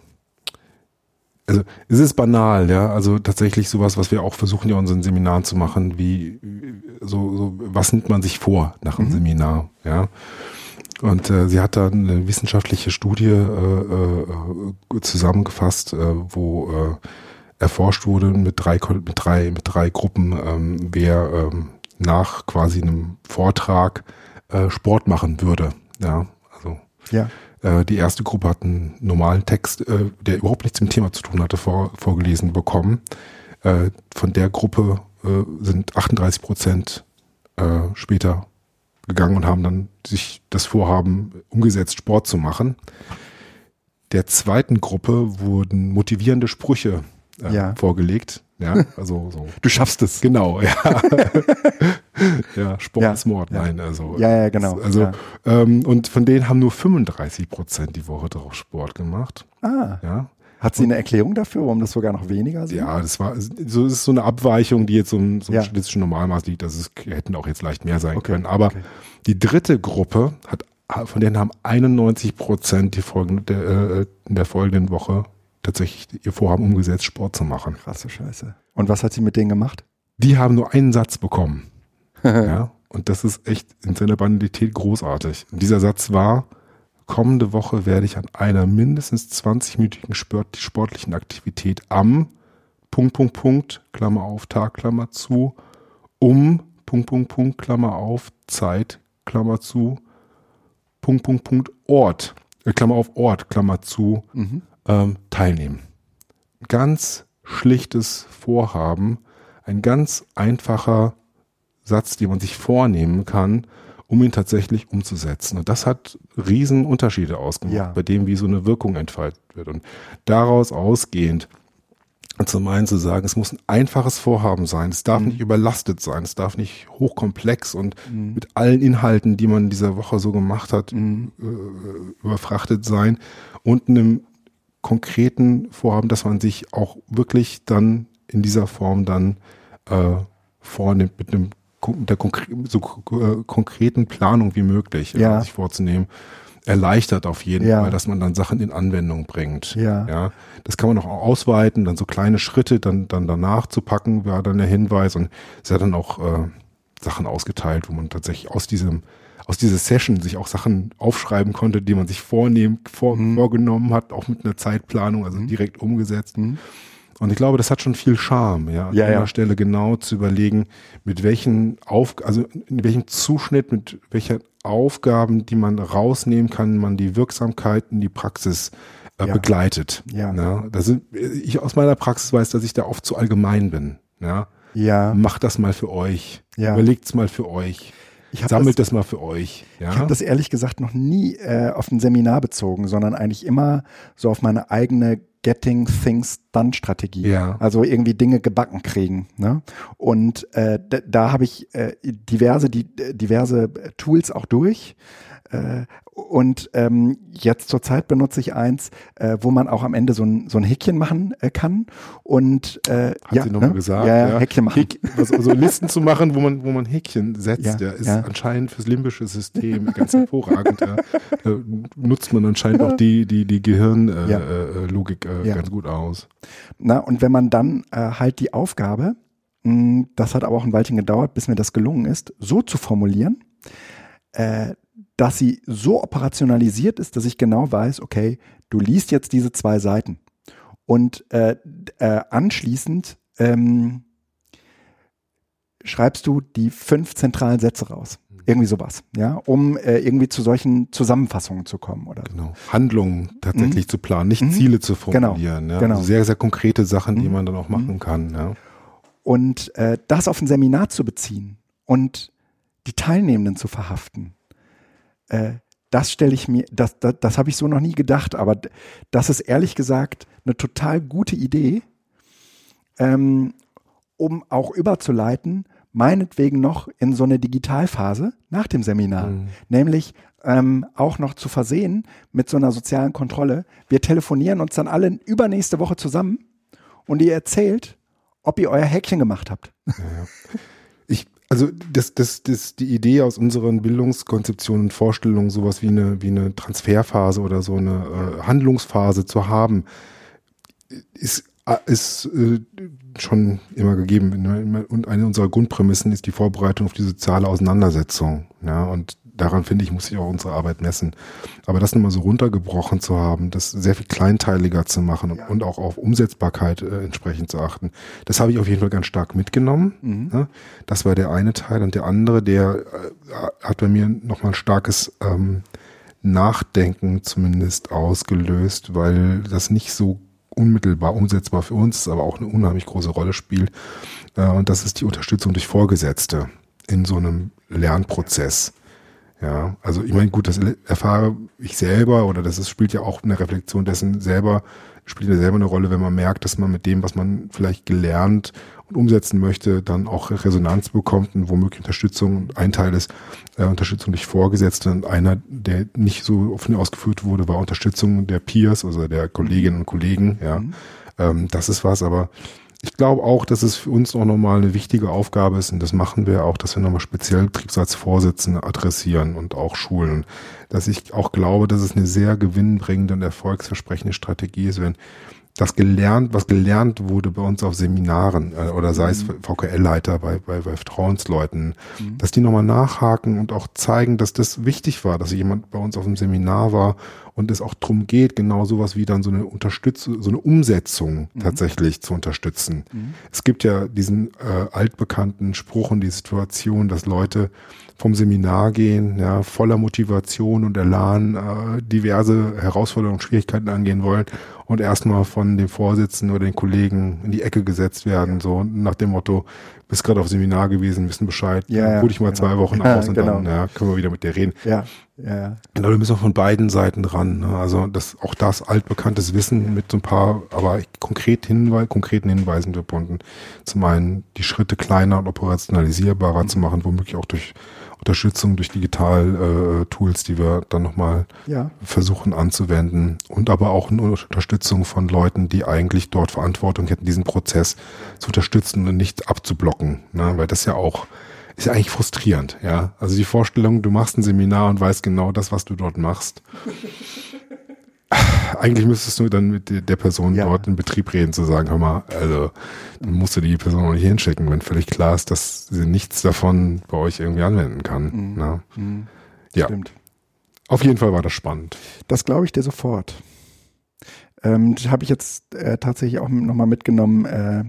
also es ist banal, ja. Also tatsächlich sowas, was wir auch versuchen ja unseren Seminaren zu machen, wie so, so was nimmt man sich vor nach einem mhm. Seminar, ja. Und äh, sie hat da eine wissenschaftliche Studie äh, äh, zusammengefasst, äh, wo äh, erforscht wurde mit drei, mit drei, mit drei Gruppen, ähm, wer ähm, nach quasi einem Vortrag Sport machen würde. Ja, also
ja.
Die erste Gruppe hat einen normalen Text, der überhaupt nichts mit dem Thema zu tun hatte, vor, vorgelesen bekommen. Von der Gruppe sind 38 Prozent später gegangen und haben dann sich das Vorhaben umgesetzt, Sport zu machen. Der zweiten Gruppe wurden motivierende Sprüche äh, ja. vorgelegt. Ja, also so.
Du schaffst es.
Genau, ja. ja, Sport ja, ist Mord,
ja.
nein, also.
Ja, ja, genau.
Also. Ähm, und von denen haben nur 35 Prozent die Woche darauf Sport gemacht.
Ah.
Ja.
Hat sie eine Erklärung dafür, warum das sogar noch weniger sind?
Ja, das war so ist so eine abweichung, die jetzt so im, so ja. statistischen Normalmaß liegt. Das ist, hätten auch jetzt leicht mehr sein okay. können. Aber okay. die dritte Gruppe hat, von denen haben 91 Prozent die folgende, äh, in der folgenden Woche tatsächlich ihr Vorhaben umgesetzt, Sport zu machen.
Krasse Scheiße. Und was hat sie mit denen gemacht?
Die haben nur einen Satz bekommen. ja. Und das ist echt in seiner Banalität großartig. Und dieser Satz war, kommende Woche werde ich an einer mindestens 20-minütigen Sport, sportlichen Aktivität am Punkt, Punkt, Punkt, Klammer auf, Tag, Klammer zu, um Punkt, Punkt, Punkt, Klammer auf, Zeit, Klammer zu, Punkt, Punkt, Punkt, Ort, äh, Klammer auf, Ort, Klammer zu, mhm. ähm, teilnehmen. Ganz schlichtes Vorhaben, ein ganz einfacher Satz, den man sich vornehmen kann, um ihn tatsächlich umzusetzen. Und das hat riesen Unterschiede ausgemacht, ja. bei dem, wie so eine Wirkung entfaltet wird. Und daraus ausgehend zum einen zu sagen, es muss ein einfaches Vorhaben sein, es darf mhm. nicht überlastet sein, es darf nicht hochkomplex und mhm. mit allen Inhalten, die man in dieser Woche so gemacht hat, mhm. äh, überfrachtet sein und einem konkreten Vorhaben, dass man sich auch wirklich dann in dieser Form dann äh, vornimmt mit einem der konkre so äh, konkreten Planung wie möglich ja. sich vorzunehmen, erleichtert auf jeden ja. Fall, dass man dann Sachen in Anwendung bringt.
Ja.
ja. Das kann man auch ausweiten, dann so kleine Schritte dann, dann danach zu packen, war dann der Hinweis und es hat dann auch äh, Sachen ausgeteilt, wo man tatsächlich aus diesem aus dieser Session sich auch Sachen aufschreiben konnte, die man sich vornehmen, vor, mhm. vorgenommen hat, auch mit einer Zeitplanung, also mhm. direkt umgesetzt. Mhm. Und ich glaube, das hat schon viel Charme, ja,
ja
an
der
ja. Stelle genau zu überlegen, mit welchen Auf, also in welchem Zuschnitt, mit welcher Aufgaben, die man rausnehmen kann, man die Wirksamkeit in die Praxis äh, ja. begleitet.
Ja.
ja. Das sind, ich aus meiner Praxis weiß, dass ich da oft zu allgemein bin. Ja.
Ja.
Macht das mal für euch.
Ja.
Überlegt's mal für euch. Sammelt das, das, mal für euch.
Ja? Ich habe das ehrlich gesagt noch nie äh, auf ein Seminar bezogen, sondern eigentlich immer so auf meine eigene Getting Things Just-Done-Strategie.
Ja.
Also irgendwie Dinge gebacken kriegen. Ne? Und äh, da, da habe ich äh, diverse, die, diverse Tools auch durch. Äh, und ähm, jetzt zurzeit benutze ich eins, äh, wo man auch am Ende so ein, so ein Häkchen machen äh, kann. Und äh,
Hat
ja,
sie nochmal
ne?
gesagt.
Ja, ja, Häkchen machen.
Häk, also, also Listen zu machen, wo man, wo man Häkchen setzt,
Ja,
ja, ist anscheinend fürs limbische System ganz hervorragend. ja. Da nutzt man anscheinend auch die, die, die Gehirnlogik äh, äh, Logik, äh, ganz gut aus.
Na, und wenn man dann äh, halt die Aufgabe, mh, das hat aber auch ein Weilchen gedauert, bis mir das gelungen ist, so zu formulieren, äh, dass sie so operationalisiert ist, dass ich genau weiß, okay, du liest jetzt diese zwei Seiten und äh, äh, anschließend ähm, schreibst du die fünf zentralen Sätze raus. Irgendwie sowas, ja, um äh, irgendwie zu solchen Zusammenfassungen zu kommen oder so.
Genau. Handlungen tatsächlich zu planen, nicht
Mhm.
Ziele zu formulieren. ja.
genau.
Also sehr, sehr konkrete Sachen, die
Mhm.
man dann auch machen kann. Ja.
Und äh, das auf ein Seminar zu beziehen und die Teilnehmenden zu verhaften, äh, das stelle ich mir, das, das, das habe ich so noch nie gedacht, aber das ist ehrlich gesagt eine total gute Idee, ähm, um auch überzuleiten, meinetwegen noch in so eine Digitalphase nach dem Seminar,
Mhm.
nämlich ähm, auch noch zu versehen mit so einer sozialen Kontrolle. Wir telefonieren uns dann alle übernächste Woche zusammen und ihr erzählt, ob ihr euer Häkchen gemacht habt.
Ich, also das, das, das, die Idee aus unseren Bildungskonzeptionen und Vorstellungen, sowas wie eine, wie eine Transferphase oder so eine äh, Handlungsphase zu haben, ist, äh, ist äh, schon immer gegeben. Und eine unserer Grundprämissen ist die Vorbereitung auf die soziale Auseinandersetzung. Ja, und daran finde ich, muss sich auch unsere Arbeit messen. Aber das nochmal so runtergebrochen zu haben, das sehr viel kleinteiliger zu machen und, und auch auf Umsetzbarkeit äh, entsprechend zu achten, das habe ich auf jeden Fall ganz stark mitgenommen.
Mhm.
Ne? Das war der eine Teil. Und der andere, der äh, hat bei mir nochmal ein starkes ähm, Nachdenken zumindest ausgelöst, weil das nicht so unmittelbar umsetzbar für uns ist, aber auch eine unheimlich große Rolle spielt. Äh, und das ist die Unterstützung durch Vorgesetzte in so einem Lernprozess. Ja, also ich meine, gut, das erfahre ich selber oder das ist, spielt ja auch eine Reflexion dessen selber, spielt ja selber eine Rolle, wenn man merkt, dass man mit dem, was man vielleicht gelernt und umsetzen möchte, dann auch Resonanz bekommt und womöglich Unterstützung. Und Ein Teil ist äh, Unterstützung durch Vorgesetzte und einer, der nicht so offen ausgeführt wurde, war Unterstützung der Peers, also der Kolleginnen und Kollegen. Ja, ähm, das ist was, aber ich glaube auch, dass es für uns auch nochmal eine wichtige Aufgabe ist, und das machen wir auch, dass wir nochmal speziell Betriebsratsvorsitzende adressieren und auch schulen. Dass ich auch glaube, dass es eine sehr gewinnbringende und erfolgsversprechende Strategie ist, wenn das gelernt, was gelernt wurde bei uns auf Seminaren äh, oder sei es VKL-Leiter bei, bei, bei Vertrauensleuten, dass die nochmal nachhaken und auch zeigen, dass das wichtig war, dass jemand bei uns auf dem Seminar war und es auch drum geht, genau sowas wie dann so eine Unterstützung, so eine Umsetzung tatsächlich zu unterstützen. Es gibt ja diesen äh, altbekannten Spruch und die Situation, dass Leute vom Seminar gehen, ja, voller Motivation und Elan äh, diverse Herausforderungen und Schwierigkeiten angehen wollen und erstmal von dem Vorsitzenden oder den Kollegen in die Ecke gesetzt werden, so nach dem Motto, bist gerade auf Seminar gewesen, wissen Bescheid,
Ja, ja,
hol dich mal
genau.
zwei Wochen
Ja,
aus und
genau.
dann ja, können wir wieder mit dir reden.
Ja, ja, ja.
Genau, da müssen wir von beiden Seiten dran. Ne? Also das, auch das altbekanntes Wissen mit so ein paar, aber konkret Hinweis, konkreten Hinweisen verbunden. Zum einen die Schritte kleiner und operationalisierbarer zu machen, womöglich auch durch Unterstützung durch Digital-Tools, die wir dann nochmal
Ja.
versuchen anzuwenden und aber auch eine Unterstützung von Leuten, die eigentlich dort Verantwortung hätten, diesen Prozess zu unterstützen und nicht abzublocken, ne? weil das ja auch ist ja eigentlich frustrierend, ja. Also die Vorstellung, du machst ein Seminar und weißt genau das, was du dort machst. Eigentlich müsstest du dann mit der- Person
Ja.
dort in Betrieb reden, zu sagen, hör mal, also dann musst du die Person auch nicht hinschicken, wenn völlig klar ist, dass sie nichts davon bei euch irgendwie anwenden kann. Ne?
Mhm.
Ja,
Stimmt.
auf jeden Fall war das spannend.
Das glaube ich dir sofort. Ähm, habe ich jetzt äh, tatsächlich auch nochmal mitgenommen, äh,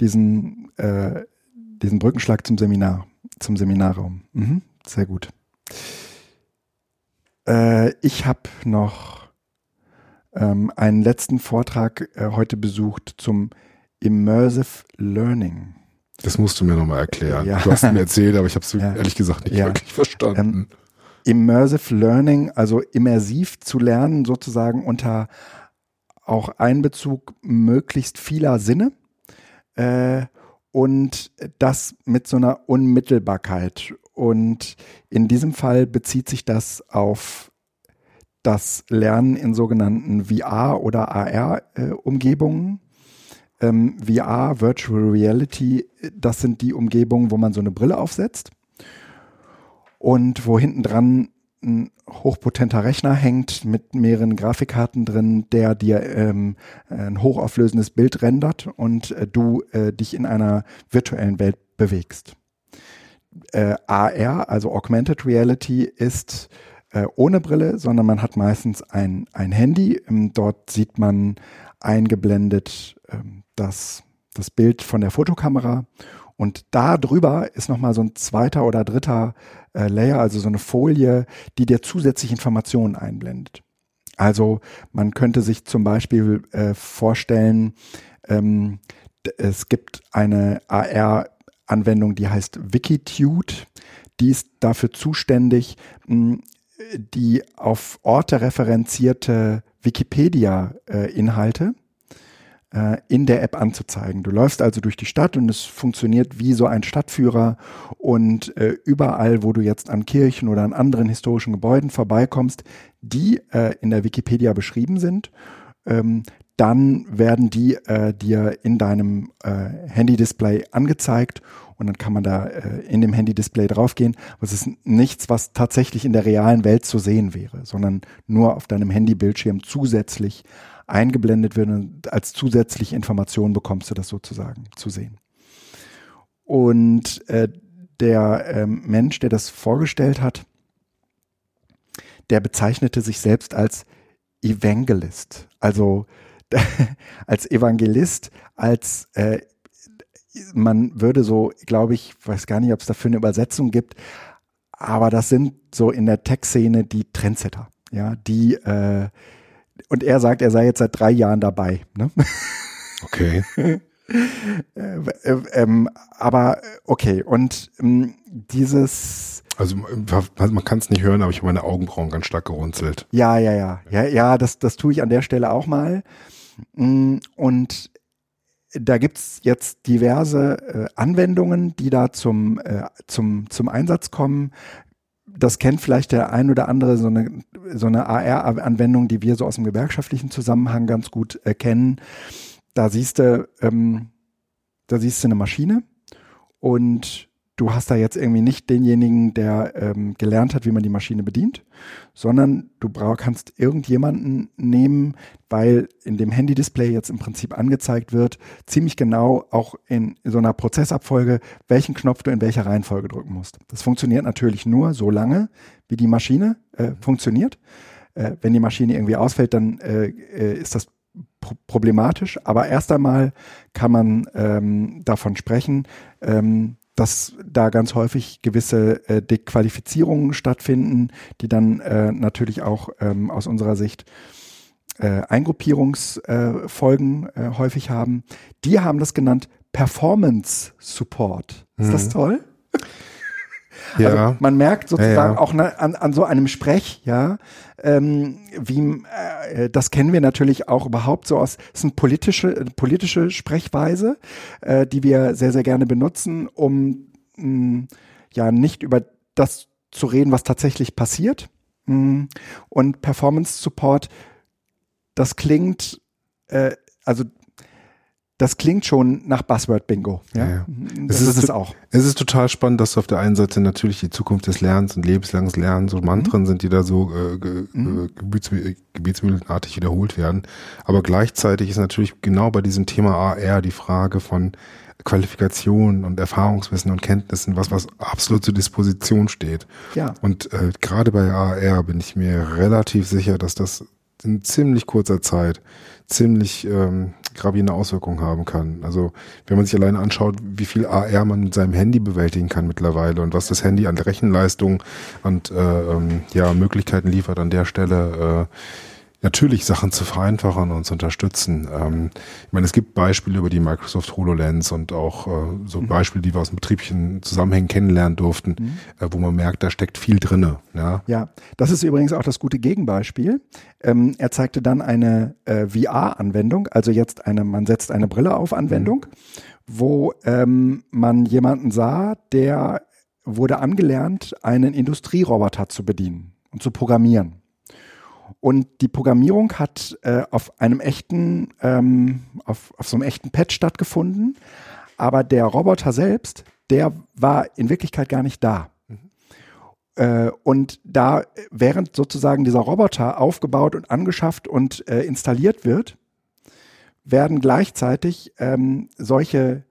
diesen, äh, diesen Brückenschlag zum Seminar, zum Seminarraum. Mhm, sehr gut. Äh, ich habe noch ähm, einen letzten Vortrag äh, heute besucht zum Immersive Learning.
Das musst du mir nochmal erklären.
Ja.
Du hast mir erzählt, aber ich habe es
Ja.
ehrlich gesagt nicht
Ja.
wirklich verstanden.
Immersive Learning, also immersiv zu lernen, sozusagen unter auch Einbezug möglichst vieler Sinne äh, und das mit so einer Unmittelbarkeit. Und in diesem Fall bezieht sich das auf das Lernen in sogenannten VR- oder AR-Umgebungen. Äh, ähm, VR, Virtual Reality, das sind die Umgebungen, wo man so eine Brille aufsetzt und wo hinten dran ein hochpotenter Rechner hängt mit mehreren Grafikkarten drin, der dir ähm, ein hochauflösendes Bild rendert und äh, du äh, dich in einer virtuellen Welt bewegst. Äh, AR, also Augmented Reality, ist äh, ohne Brille, sondern man hat meistens ein, ein Handy. Ähm, dort sieht man eingeblendet ähm, das, das Bild von der Fotokamera und da drüber ist nochmal so ein zweiter oder dritter äh, Layer, also so eine Folie, die dir zusätzlich Informationen einblendet. Also man könnte sich zum Beispiel äh, vorstellen, ähm, es gibt eine AR-Anwendung, die heißt Wikitude. Die ist dafür zuständig, die auf Orte referenzierte Wikipedia-Inhalte äh, in der App anzuzeigen. Du läufst also durch die Stadt und es funktioniert wie so ein Stadtführer und äh, überall, wo du jetzt an Kirchen oder an anderen historischen Gebäuden vorbeikommst, die äh, in der Wikipedia beschrieben sind, ähm, dann werden die äh, dir in deinem äh, Handy-Display angezeigt und dann kann man da äh, in dem Handy-Display draufgehen. Aber es ist nichts, was tatsächlich in der realen Welt zu sehen wäre, sondern nur auf deinem Handy-Bildschirm zusätzlich eingeblendet wird und als zusätzliche Information bekommst du das sozusagen zu sehen. Und äh, der ähm, Mensch, der das vorgestellt hat, der bezeichnete sich selbst als Evangelist, also als Evangelist, als äh, man würde so, glaube ich, weiß gar nicht, ob es dafür eine Übersetzung gibt, aber das sind so in der Tech-Szene die Trendsetter, ja, die äh, und er sagt, er sei jetzt seit drei Jahren dabei. Ne?
Okay.
äh, äh, ähm, aber okay, und ähm, dieses.
Also man kann es nicht hören, aber ich habe meine Augenbrauen ganz stark gerunzelt.
Ja, ja, ja. Ja, ja, das, das tue ich an der Stelle auch mal. Mm, und da gibt's jetzt diverse äh, Anwendungen, die da zum, äh, zum, zum Einsatz kommen das kennt vielleicht der ein oder andere, so eine, so eine AR-Anwendung, die wir so aus dem gewerkschaftlichen Zusammenhang ganz gut erkennen. Da siehst du, ähm, da siehst du eine Maschine und du hast da jetzt irgendwie nicht denjenigen, der ähm, gelernt hat, wie man die Maschine bedient, sondern du brauch, kannst irgendjemanden nehmen, weil in dem Handy-Display jetzt im Prinzip angezeigt wird, ziemlich genau auch in so einer Prozessabfolge, welchen Knopf du in welcher Reihenfolge drücken musst. Das funktioniert natürlich nur so lange, wie die Maschine äh, funktioniert. Äh, wenn die Maschine irgendwie ausfällt, dann äh, äh ist das problematisch, aber erst einmal kann man ähm, davon sprechen, ähm, dass da ganz häufig gewisse äh, Dequalifizierungen stattfinden, die dann äh, natürlich auch ähm, aus unserer Sicht äh, Eingruppierungsfolgen äh, häufig haben. Die haben das genannt Performance Support. Ist mhm. das toll? Ja. Also man merkt sozusagen ja, auch ne, an, an so einem Sprech, ja, ähm, wie äh, das kennen wir natürlich auch überhaupt so aus, ist eine politische, politische Sprechweise, äh, die wir sehr, sehr gerne benutzen, um mh, ja nicht über das zu reden, was tatsächlich passiert. Mh. Und Performance Support, das klingt, äh, also das klingt schon nach Buzzword-Bingo. Ja? ja,
mhm. Das es ist, es auch. Es ist total spannend, dass auf der einen Seite natürlich die Zukunft des Lernens und lebenslanges Lernen so Mantren mhm. sind, die da so äh, ge, mhm. Gebietsmühlenartig gebietsmühlenartig wiederholt werden. Aber gleichzeitig ist natürlich genau bei diesem Thema AR die Frage von Qualifikation und Erfahrungswissen und Kenntnissen was, was absolut zur Disposition steht.
Ja.
Und äh, gerade bei AR bin ich mir relativ sicher, dass das in ziemlich kurzer Zeit ziemlich ähm, gravierende Auswirkungen haben kann. Also wenn man sich alleine anschaut, wie viel AR man mit seinem Handy bewältigen kann mittlerweile und was das Handy an Rechenleistung und äh, ähm, ja, Möglichkeiten liefert an der Stelle, äh, natürlich Sachen zu vereinfachen und zu unterstützen. Ähm, ich meine, es gibt Beispiele über die Microsoft HoloLens und auch äh, so mhm. Beispiele, die wir aus dem betrieblichen Zusammenhängen kennenlernen durften, mhm. äh, wo man merkt, da steckt viel drinne. Ja,
ja das ist übrigens auch das gute Gegenbeispiel. Ähm, er zeigte dann eine äh, VR-Anwendung, also jetzt eine, man setzt eine Brille auf Anwendung, mhm. wo ähm, man jemanden sah, der wurde angelernt, einen Industrieroboter zu bedienen und zu programmieren. Und die Programmierung hat äh, auf einem echten, ähm, auf, auf so einem echten Pad stattgefunden. Aber der Roboter selbst, der war in Wirklichkeit gar nicht da. Mhm. Äh, und da, während sozusagen dieser Roboter aufgebaut und angeschafft und äh, installiert wird, werden gleichzeitig ähm, solche,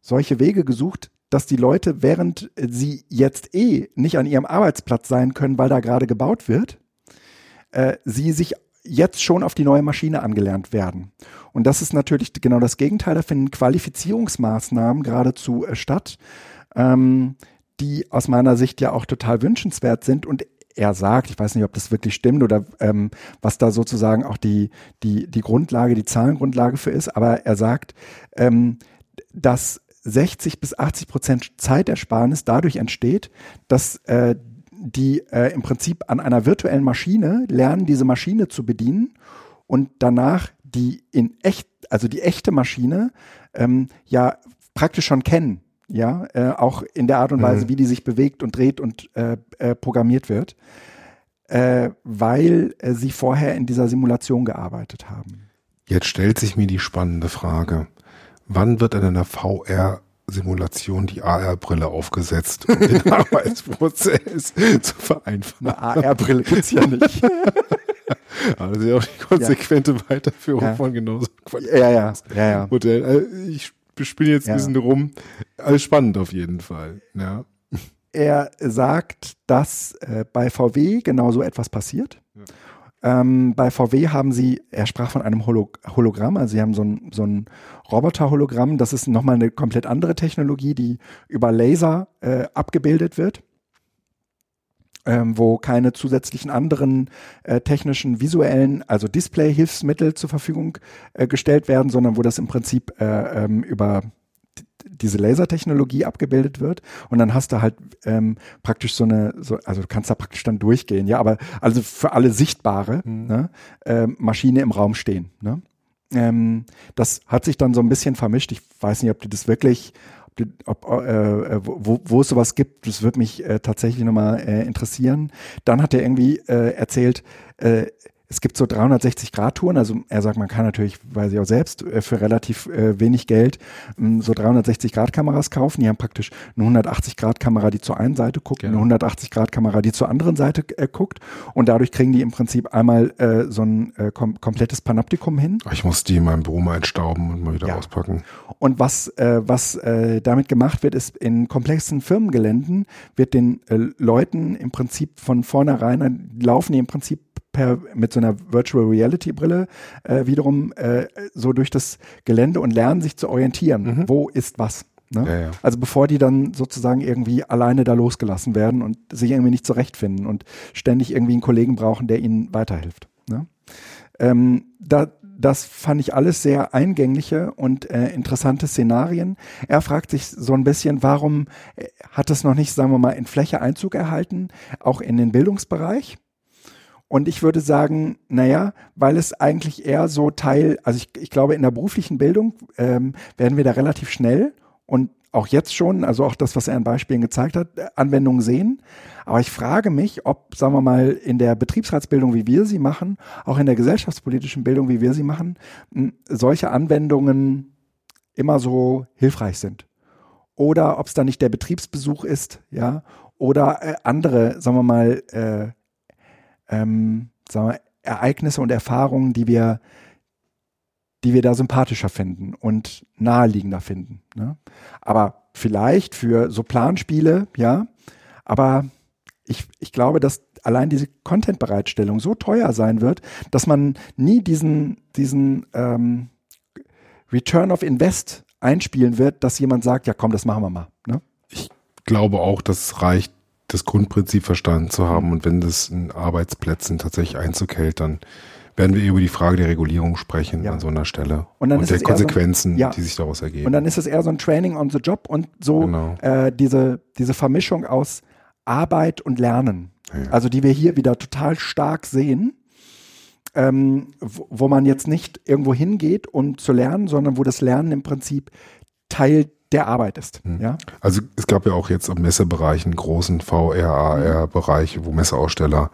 solche Wege gesucht, dass die Leute, während sie jetzt eh nicht an ihrem Arbeitsplatz sein können, weil da gerade gebaut wird, äh, sie sich jetzt schon auf die neue Maschine angelernt werden. Und das ist natürlich genau das Gegenteil. Da finden Qualifizierungsmaßnahmen geradezu äh, statt, ähm, die aus meiner Sicht ja auch total wünschenswert sind. Und er sagt, ich weiß nicht, ob das wirklich stimmt oder ähm, was da sozusagen auch die, die, die Grundlage, die Zahlengrundlage für ist, aber er sagt, ähm, dass 60 bis 80 Prozent Zeitersparnis dadurch entsteht, dass äh, die äh, im Prinzip an einer virtuellen Maschine lernen, diese Maschine zu bedienen und danach die in echt, also die echte Maschine, ähm, ja praktisch schon kennen. Ja, äh, auch in der Art und Weise, mhm. wie die sich bewegt und dreht und äh, äh, programmiert wird, äh, weil äh, sie vorher in dieser Simulation gearbeitet haben.
Jetzt stellt sich mir die spannende Frage: Wann wird in einer VR Simulation die AR-Brille aufgesetzt, um den Arbeitsprozess zu vereinfachen.
Eine AR-Brille gibt's ja nicht.
Aber das ist ja auch die konsequente ja. Weiterführung ja. von genauso
ja, ja, ja, ja.
Modell. Also ich spiele jetzt ein bisschen rum. Alles spannend auf jeden Fall. Ja.
Er sagt, dass äh, bei VW genauso etwas passiert. Ähm, bei VW haben sie, er sprach von einem Holo Hologramm, also sie haben so ein, so ein Roboter-Hologramm. Das ist nochmal eine komplett andere Technologie, die über Laser äh, abgebildet wird. Ähm, wo keine zusätzlichen anderen äh, technischen, visuellen, also Display-Hilfsmittel zur Verfügung äh, gestellt werden, sondern wo das im Prinzip äh, ähm, über diese Lasertechnologie abgebildet wird und dann hast du halt ähm, praktisch so eine, so, also du kannst da praktisch dann durchgehen, ja, aber also für alle sichtbare mhm. ne, äh, Maschine im Raum stehen. Ne? Ähm, das hat sich dann so ein bisschen vermischt. Ich weiß nicht, ob du das wirklich, ob, die, ob äh, wo, wo es sowas gibt, das würde mich äh, tatsächlich nochmal äh, interessieren. Dann hat er irgendwie äh, erzählt, äh, es gibt so 360-Grad-Touren, also er sagt, man kann natürlich, weiß ich auch selbst, äh, für relativ äh, wenig Geld ähm, so 360-Grad-Kameras kaufen. Die haben praktisch eine 180-Grad-Kamera, die zur einen Seite guckt, genau. eine 180-Grad-Kamera, die zur anderen Seite äh, guckt. Und dadurch kriegen die im Prinzip einmal äh, so ein äh, kom komplettes Panoptikum hin.
Ich muss die in meinem Büro mal entstauben und mal wieder ja. auspacken.
Und was, äh, was damit gemacht wird, ist in komplexen Firmengeländen wird den Leuten im Prinzip von vornherein, laufen die im Prinzip per, mit so einer Virtual Reality Brille äh, wiederum äh, so durch das Gelände und lernen sich zu orientieren. Mhm. Wo ist was? Ne? Ja, ja. Also bevor die dann sozusagen irgendwie alleine da losgelassen werden und sich irgendwie nicht zurechtfinden und ständig irgendwie einen Kollegen brauchen, der ihnen weiterhilft. Ne? Ähm, da, das fand ich alles sehr eingängliche und äh, interessante Szenarien. Er fragt sich so ein bisschen, warum äh, hat es noch nicht, sagen wir mal, in Fläche Einzug erhalten, auch in den Bildungsbereich? Und ich würde sagen, naja, weil es eigentlich eher so Teil, also ich, ich glaube, in der beruflichen Bildung ähm, werden wir da relativ schnell und auch jetzt schon, also auch das, was er in Beispielen gezeigt hat, äh, Anwendungen sehen. Aber ich frage mich, ob, sagen wir mal, in der Betriebsratsbildung, wie wir sie machen, auch in der gesellschaftspolitischen Bildung, wie wir sie machen, solche Anwendungen immer so hilfreich sind. Oder ob es da nicht der Betriebsbesuch ist, ja, oder äh, andere, sagen wir mal, äh, ähm, sagen wir, Ereignisse und Erfahrungen, die wir, die wir da sympathischer finden und naheliegender finden. Ne? Aber vielleicht für so Planspiele, ja, aber ich, ich glaube, dass allein diese Content-Bereitstellung so teuer sein wird, dass man nie diesen, diesen ähm, Return of Invest einspielen wird, dass jemand sagt, ja komm, das machen wir mal. Ne?
Ich glaube auch, dass es reicht, das Grundprinzip verstanden zu haben. Und wenn das in Arbeitsplätzen tatsächlich Einzug hält, dann werden wir über die Frage der Regulierung sprechen ja. an so einer Stelle.
Und, dann und
der Konsequenzen, so ein, ja. die sich daraus ergeben.
Und dann ist es eher so ein Training on the Job und so genau. äh, diese, diese Vermischung aus Arbeit und Lernen. Ja. Also die wir hier wieder total stark sehen. Ähm, wo, wo man jetzt nicht irgendwo hingeht, um zu lernen, sondern wo das Lernen im Prinzip Teil der Arbeit ist. Mhm. Ja?
Also es gab ja auch jetzt im Messebereich einen großen VR, AR-Bereich, wo Messeaussteller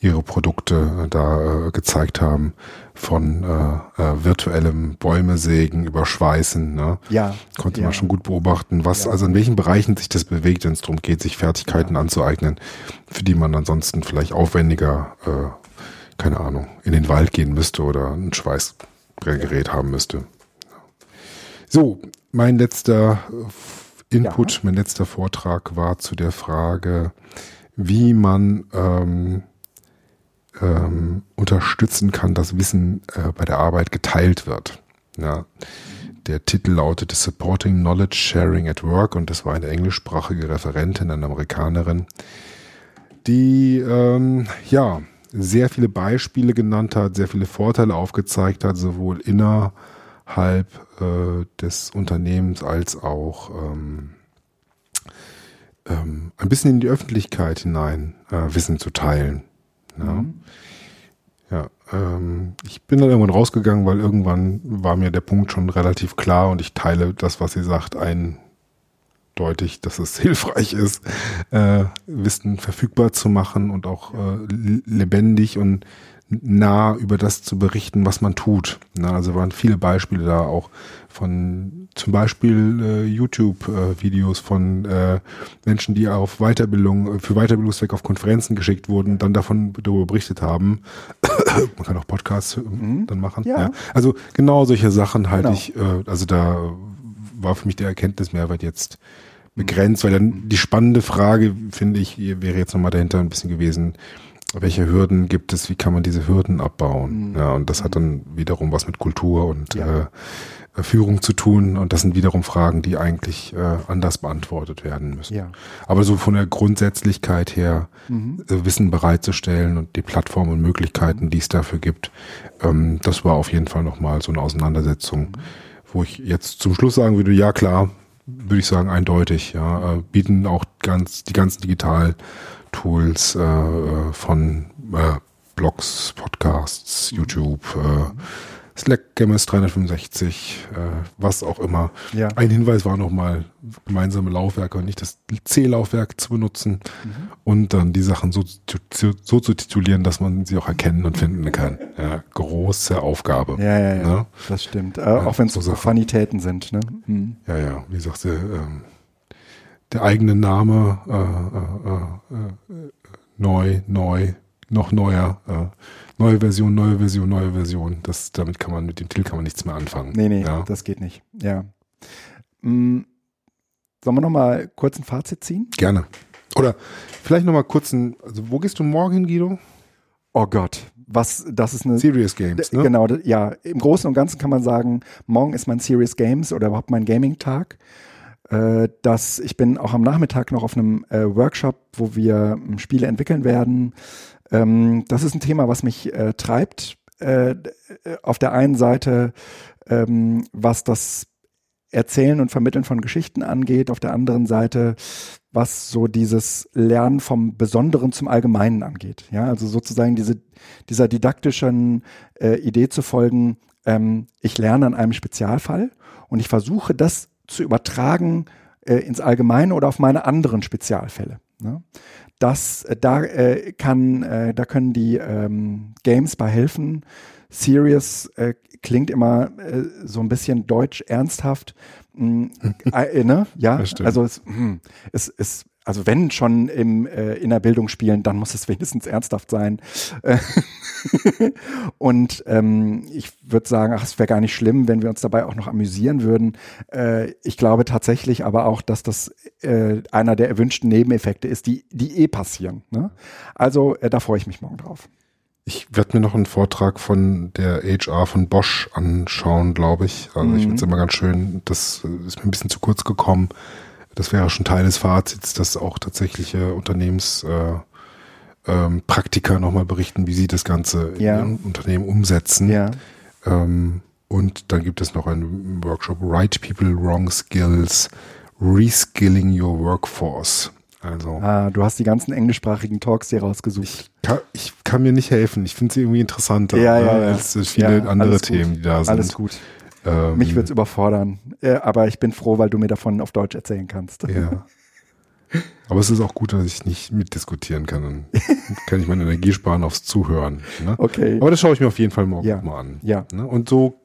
ihre Produkte äh, da äh, gezeigt haben, von äh, äh, virtuellem Bäume sägen über Schweißen. Ne?
Ja.
Konnte
ja.
man schon gut beobachten, was, ja. also in welchen Bereichen sich das bewegt, wenn es darum geht, sich Fertigkeiten ja. anzueignen, für die man ansonsten vielleicht aufwendiger, äh, keine Ahnung, in den Wald gehen müsste oder ein Schweißbrenngerät haben müsste. So, mein letzter Input, mein letzter Vortrag war zu der Frage, wie man ähm, ähm, unterstützen kann, dass Wissen äh, bei der Arbeit geteilt wird. Ja. Der Titel lautete Supporting Knowledge Sharing at Work und das war eine englischsprachige Referentin, eine Amerikanerin, die ähm, ja sehr viele Beispiele genannt hat, sehr viele Vorteile aufgezeigt hat, sowohl innerhalb äh, des Unternehmens als auch ähm, ähm, ein bisschen in die Öffentlichkeit hinein äh, Wissen zu teilen. Ja. Mhm. Ja, ähm, ich bin dann irgendwann rausgegangen, weil irgendwann war mir der Punkt schon relativ klar und ich teile das, was sie sagt, eindeutig, dass es hilfreich ist, äh, Wissen verfügbar zu machen und auch äh, lebendig und nah über das zu berichten, was man tut. Na, also waren viele Beispiele da auch von zum Beispiel äh, YouTube-Videos äh, von äh, Menschen, die auf Weiterbildung, für Weiterbildungszweck auf Konferenzen geschickt wurden, dann davon darüber berichtet haben. man kann auch Podcasts mhm. dann machen. Ja. ja. Also genau solche Sachen halte genau. ich, äh, also da war für mich der Erkenntnismehrwert jetzt begrenzt, weil dann die spannende Frage, finde ich, wäre jetzt nochmal dahinter ein bisschen gewesen, welche Hürden gibt es, wie kann man diese Hürden abbauen? Mhm. Ja, und das hat dann wiederum was mit Kultur und ja. äh, Führung zu tun. Und das sind wiederum Fragen, die eigentlich äh, anders beantwortet werden müssen. Ja. Aber so von der Grundsätzlichkeit her, mhm. äh, Wissen bereitzustellen und die Plattform und Möglichkeiten, die es dafür gibt, ähm, das war auf jeden Fall nochmal so eine Auseinandersetzung, mhm. wo ich jetzt zum Schluss sagen würde, ja klar, würde ich sagen, eindeutig, ja, äh, bieten auch ganz die ganzen digital Tools äh, äh, von äh, Blogs, Podcasts, YouTube, äh, Slack, MS 365, äh, was auch immer. Ja. Ein Hinweis war nochmal, gemeinsame Laufwerke und nicht das C-Laufwerk zu benutzen mhm. und dann die Sachen so, so, zu titulieren, dass man sie auch erkennen und finden kann. Ja, große Aufgabe.
Ja, ja, ja. Ne? Das stimmt. Äh, auch wenn es so Vanitäten sind. Ne?
Mhm. Ja, ja. Wie sagst du, ähm, der eigene Name äh, äh, äh, neu, neu, noch neuer, äh, neue Version, neue Version, neue Version. Das, damit kann man, mit dem Titel kann man nichts mehr anfangen.
Nee, nee, ja. das geht nicht. Ja. Hm, sollen wir nochmal kurz ein Fazit ziehen?
Gerne. Oder vielleicht nochmal kurz ein, also wo gehst du morgen hin, Guido?
Oh Gott, was, das ist eine.
Serious Games, ne?
Genau, ja. Im Großen und Ganzen kann man sagen, morgen ist mein Serious Games oder überhaupt mein Gaming-Tag äh, dass ich bin auch am Nachmittag noch auf einem äh, Workshop, wo wir ähm, Spiele entwickeln werden. Ähm, das ist ein Thema, was mich äh, treibt. Äh, auf der einen Seite, ähm, was das Erzählen und Vermitteln von Geschichten angeht, auf der anderen Seite, was so dieses Lernen vom Besonderen zum Allgemeinen angeht. Ja, also sozusagen diese, dieser didaktischen äh, Idee zu folgen, ähm, ich lerne an einem Spezialfall und ich versuche das zu übertragen äh, ins Allgemeine oder auf meine anderen Spezialfälle. Ne? Das, äh, da äh, kann, äh, da können die ähm, Games bei helfen. Serious äh, klingt immer äh, so ein bisschen deutsch ernsthaft. Mm, ne? Ja, also es, hm, es, es also wenn schon im, äh, in der Bildung spielen, dann muss es wenigstens ernsthaft sein. und ähm, ich würde sagen, ach, es wäre gar nicht schlimm, wenn wir uns dabei auch noch amüsieren würden. Äh, ich glaube tatsächlich aber auch, dass das äh, einer der erwünschten Nebeneffekte ist, die, die eh passieren. Ne? Also äh, da freue ich mich morgen drauf.
Ich werde mir noch einen Vortrag von der HR von Bosch anschauen, glaube ich. Also mhm. ich finde es immer ganz schön, das ist mir ein bisschen zu kurz gekommen das wäre schon Teil des Fazits, dass auch tatsächliche Unternehmens, äh, ähm, nochmal berichten, wie sie das Ganze ja. in ihrem Unternehmen umsetzen.
Ja.
Ähm, und dann gibt es noch einen Workshop Right People, Wrong Skills, Reskilling Your Workforce. Also,
ah, du hast die ganzen englischsprachigen Talks hier rausgesucht.
Ich kann, ich kann mir nicht helfen. Ich finde sie irgendwie interessanter
ja, ja,
ne,
ja.
als viele andere Themen,
gut.
die da sind.
Alles gut.
Ähm,
Mich wird's überfordern. Äh, aber ich bin froh, weil du mir davon auf Deutsch erzählen kannst.
Ja. Aber es ist auch gut, dass ich nicht mitdiskutieren kann. Dann kann ich meine Energie sparen aufs Zuhören. Ne?
Okay.
Aber das schaue ich mir auf jeden Fall morgen
Ja.
mal an.
Ja.
Ne? Und so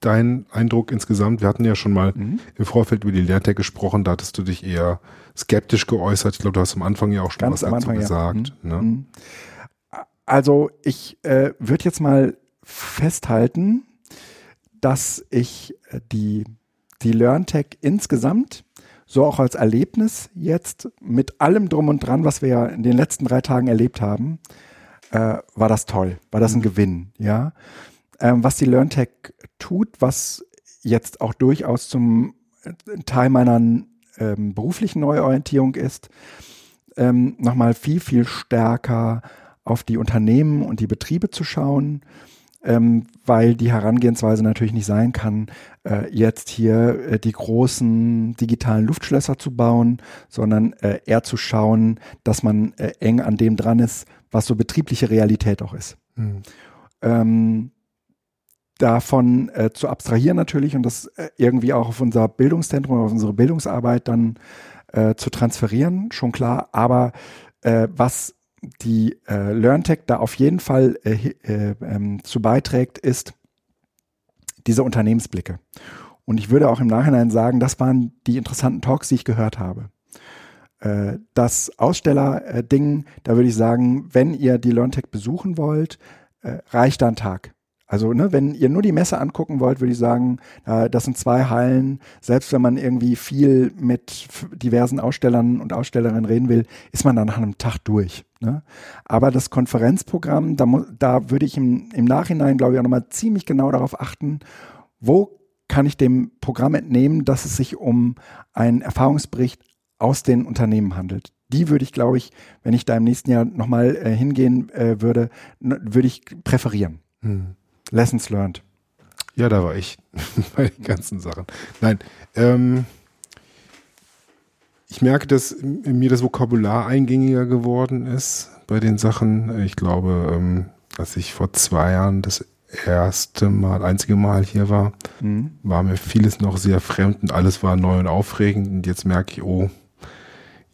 dein Eindruck insgesamt, wir hatten ja schon mal
Mhm.
im Vorfeld über die Lehrtech gesprochen, da hattest du dich eher skeptisch geäußert. Ich glaube, du hast am Anfang ja auch schon
Ganz
was dazu
Anfang, ja.
gesagt. Ne?
Mhm. Also ich äh, würde jetzt mal festhalten, dass ich äh, die, die LearnTech insgesamt, so auch als Erlebnis jetzt mit allem drum und dran, was wir ja in den letzten drei Tagen erlebt haben, äh, war das toll, war das ein Gewinn, ja. Ähm, was die LearnTech tut, was jetzt auch durchaus zum äh, Teil meiner ähm, beruflichen Neuorientierung ist, ähm, nochmal viel, viel stärker auf die Unternehmen und die Betriebe zu schauen, ähm, weil die Herangehensweise natürlich nicht sein kann, äh, jetzt hier äh, die großen digitalen Luftschlösser zu bauen, sondern äh, eher zu schauen, dass man äh, eng an dem dran ist, was so betriebliche Realität auch ist.
Mhm.
Ähm, davon äh, zu abstrahieren natürlich und das äh, irgendwie auch auf unser Bildungszentrum, auf unsere Bildungsarbeit dann zu transferieren, schon klar. Aber was die äh, LearnTech da auf jeden Fall äh, äh, ähm, zu beiträgt, ist diese Unternehmensblicke. Und ich würde auch im Nachhinein sagen, das waren die interessanten Talks, die ich gehört habe. Äh, das Aussteller-Ding, da würde ich sagen, wenn ihr die LearnTech besuchen wollt, äh, reicht da ein Tag. Also, ne, wenn ihr nur die Messe angucken wollt, würde ich sagen, äh, das sind zwei Hallen. Selbst wenn man irgendwie viel mit diversen Ausstellern und Ausstellerinnen reden will, ist man dann nach einem Tag durch. Ne? Aber das Konferenzprogramm, da, da würde ich im, im Nachhinein, glaube ich, auch nochmal ziemlich genau darauf achten, wo kann ich dem Programm entnehmen, dass es sich um einen Erfahrungsbericht aus den Unternehmen handelt. Die würde ich, glaube ich, wenn ich da im nächsten Jahr nochmal äh, hingehen äh, würde, n- würde ich präferieren.
Mhm.
Lessons learned.
Ja, da war ich bei den ganzen Sachen. Nein, ähm, ich merke, dass mir das Vokabular eingängiger geworden ist bei den Sachen. Ich glaube, ähm, als ich vor zwei Jahren das erste Mal, einzige Mal hier war,
Mhm.
war mir vieles noch sehr fremd und alles war neu und aufregend. Und jetzt merke ich, oh,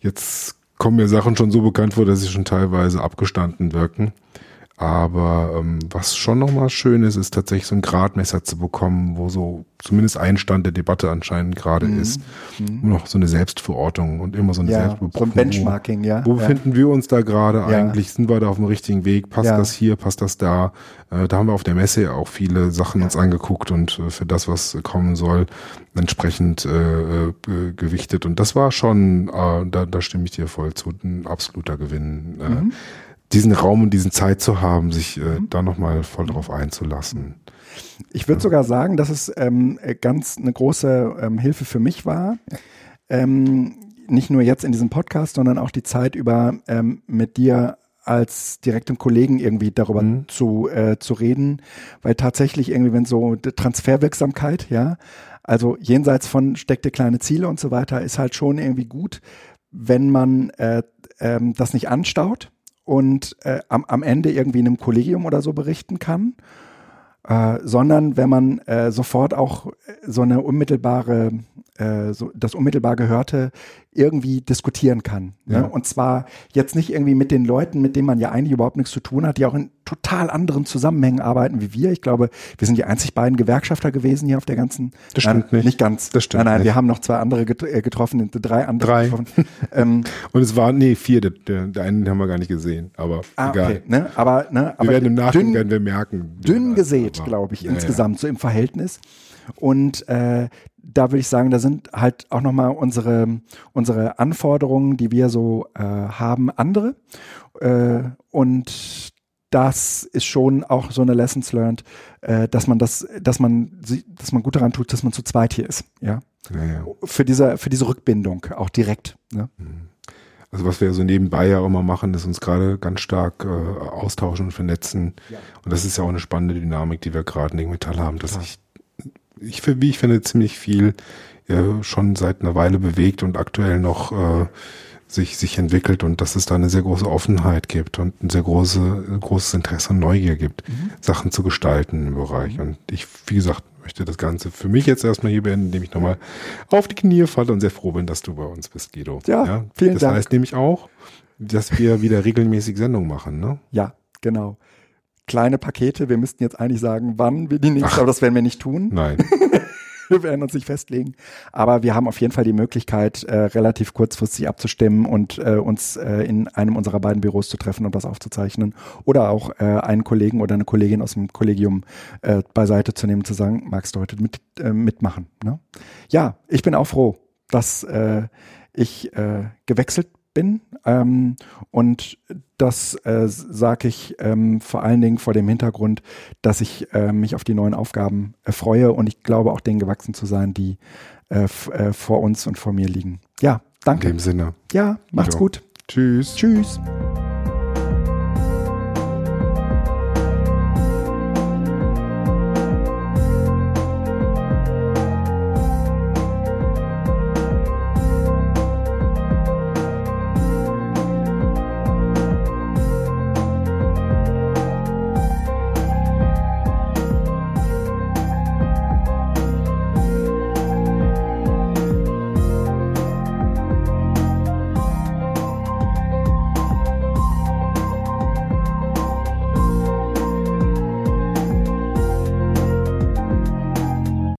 jetzt kommen mir Sachen schon so bekannt vor, dass sie schon teilweise abgestanden wirken. Aber ähm, was schon nochmal schön ist, ist tatsächlich so ein Gradmesser zu bekommen, wo so zumindest ein Stand der Debatte anscheinend gerade ist.
Mhm.
Nur noch so eine Selbstverortung und immer so eine
Ja, so ein
Selbstbeobachtung.
Benchmarking, ja.
Wo
ja.
befinden wir uns da gerade
Ja.
eigentlich? Sind wir da auf dem richtigen Weg? Passt
Ja.
das hier? Passt das da? Äh, da haben wir auf der Messe ja auch viele Sachen uns angeguckt und äh, für das, was kommen soll, entsprechend äh, äh, gewichtet. Und das war schon, äh, da, da stimme ich dir voll zu, ein absoluter Gewinn. Äh,
Mhm.
Diesen Raum und diesen Zeit zu haben, sich äh, da nochmal voll drauf einzulassen.
Ich würde sogar sagen, dass es ähm, ganz eine große ähm, Hilfe für mich war. Ähm, nicht nur jetzt in diesem Podcast, sondern auch die Zeit über ähm, mit dir als direktem Kollegen irgendwie darüber
Mhm.
zu, äh, zu reden, weil tatsächlich irgendwie, wenn so die Transferwirksamkeit, ja, also jenseits von steckte kleine Ziele und so weiter, ist halt schon irgendwie gut, wenn man äh, ähm, das nicht anstaut und äh, am, am Ende irgendwie in einem Kollegium oder so berichten kann, äh, sondern wenn man äh, sofort auch äh, so eine unmittelbare, äh, so das unmittelbar Gehörte irgendwie diskutieren kann.
Ja.
Ne? Und zwar jetzt nicht irgendwie mit den Leuten, mit denen man ja eigentlich überhaupt nichts zu tun hat, die auch in total anderen Zusammenhängen arbeiten wie wir. Ich glaube, wir sind die einzig beiden Gewerkschafter gewesen hier auf der ganzen.
Das stimmt
nein,
nicht.
Nicht ganz.
Das stimmt
Nein, nein,
nicht.
wir haben noch zwei andere äh, getroffen, drei andere
Drei.
getroffen. ähm,
Und es waren, nee, vier, der, einen haben wir gar nicht gesehen, aber
ah,
egal.
okay, ne? Aber, ne?
Wir
aber
werden im Nachgang
dünn-
werden wir merken.
dünn gesät, glaube ich,
Ja, ja.
insgesamt so im Verhältnis. Und äh, da würde ich sagen, da sind halt auch nochmal unsere, unsere Anforderungen, die wir so äh, haben, andere. Äh, und das ist schon auch so eine Lessons learned, äh, dass man das, dass man, dass man gut daran tut, dass man zu zweit hier ist. Ja,
Ja, ja.
für diese, für diese Rückbindung auch direkt. Ne?
Also was wir so nebenbei ja immer machen, ist uns gerade ganz stark äh, austauschen und vernetzen. Ja. Und das ist ja auch eine spannende Dynamik, die wir gerade in Metall haben, dass ich, ich, wie ich finde, ziemlich viel äh, schon seit einer Weile bewegt und aktuell noch äh, sich, sich entwickelt und dass es da eine sehr große Offenheit gibt und ein sehr große, großes Interesse und Neugier gibt, mhm. Sachen zu gestalten im Bereich. Mhm. Und ich, wie gesagt, möchte das Ganze für mich jetzt erstmal hier beenden, indem ich nochmal auf die Knie falle und sehr froh bin, dass du bei uns bist, Guido.
Ja, ja vielen
das
Dank.
Das heißt nämlich auch, dass wir wieder regelmäßig Sendungen machen, ne?
Ja, genau. Kleine Pakete, wir müssten jetzt eigentlich sagen, wann wir die nächste, aber das werden wir nicht tun.
Nein.
wir werden uns nicht festlegen. Aber wir haben auf jeden Fall die Möglichkeit, äh, relativ kurzfristig abzustimmen und äh, uns äh, in einem unserer beiden Büros zu treffen und das aufzuzeichnen. Oder auch äh, einen Kollegen oder eine Kollegin aus dem Kollegium äh, beiseite zu nehmen, zu sagen, magst du heute mit, äh, mitmachen? Ne? Ja, ich bin auch froh, dass ich gewechselt bin. Ähm, und das äh, sage ich ähm, vor allen Dingen vor dem Hintergrund, dass ich äh, mich auf die neuen Aufgaben äh, freue und ich glaube auch denen gewachsen zu sein, die äh, äh, vor uns und vor mir liegen. Ja, danke.
In dem Sinne.
Ja, macht's
jo.
gut.
Tschüss.
Tschüss.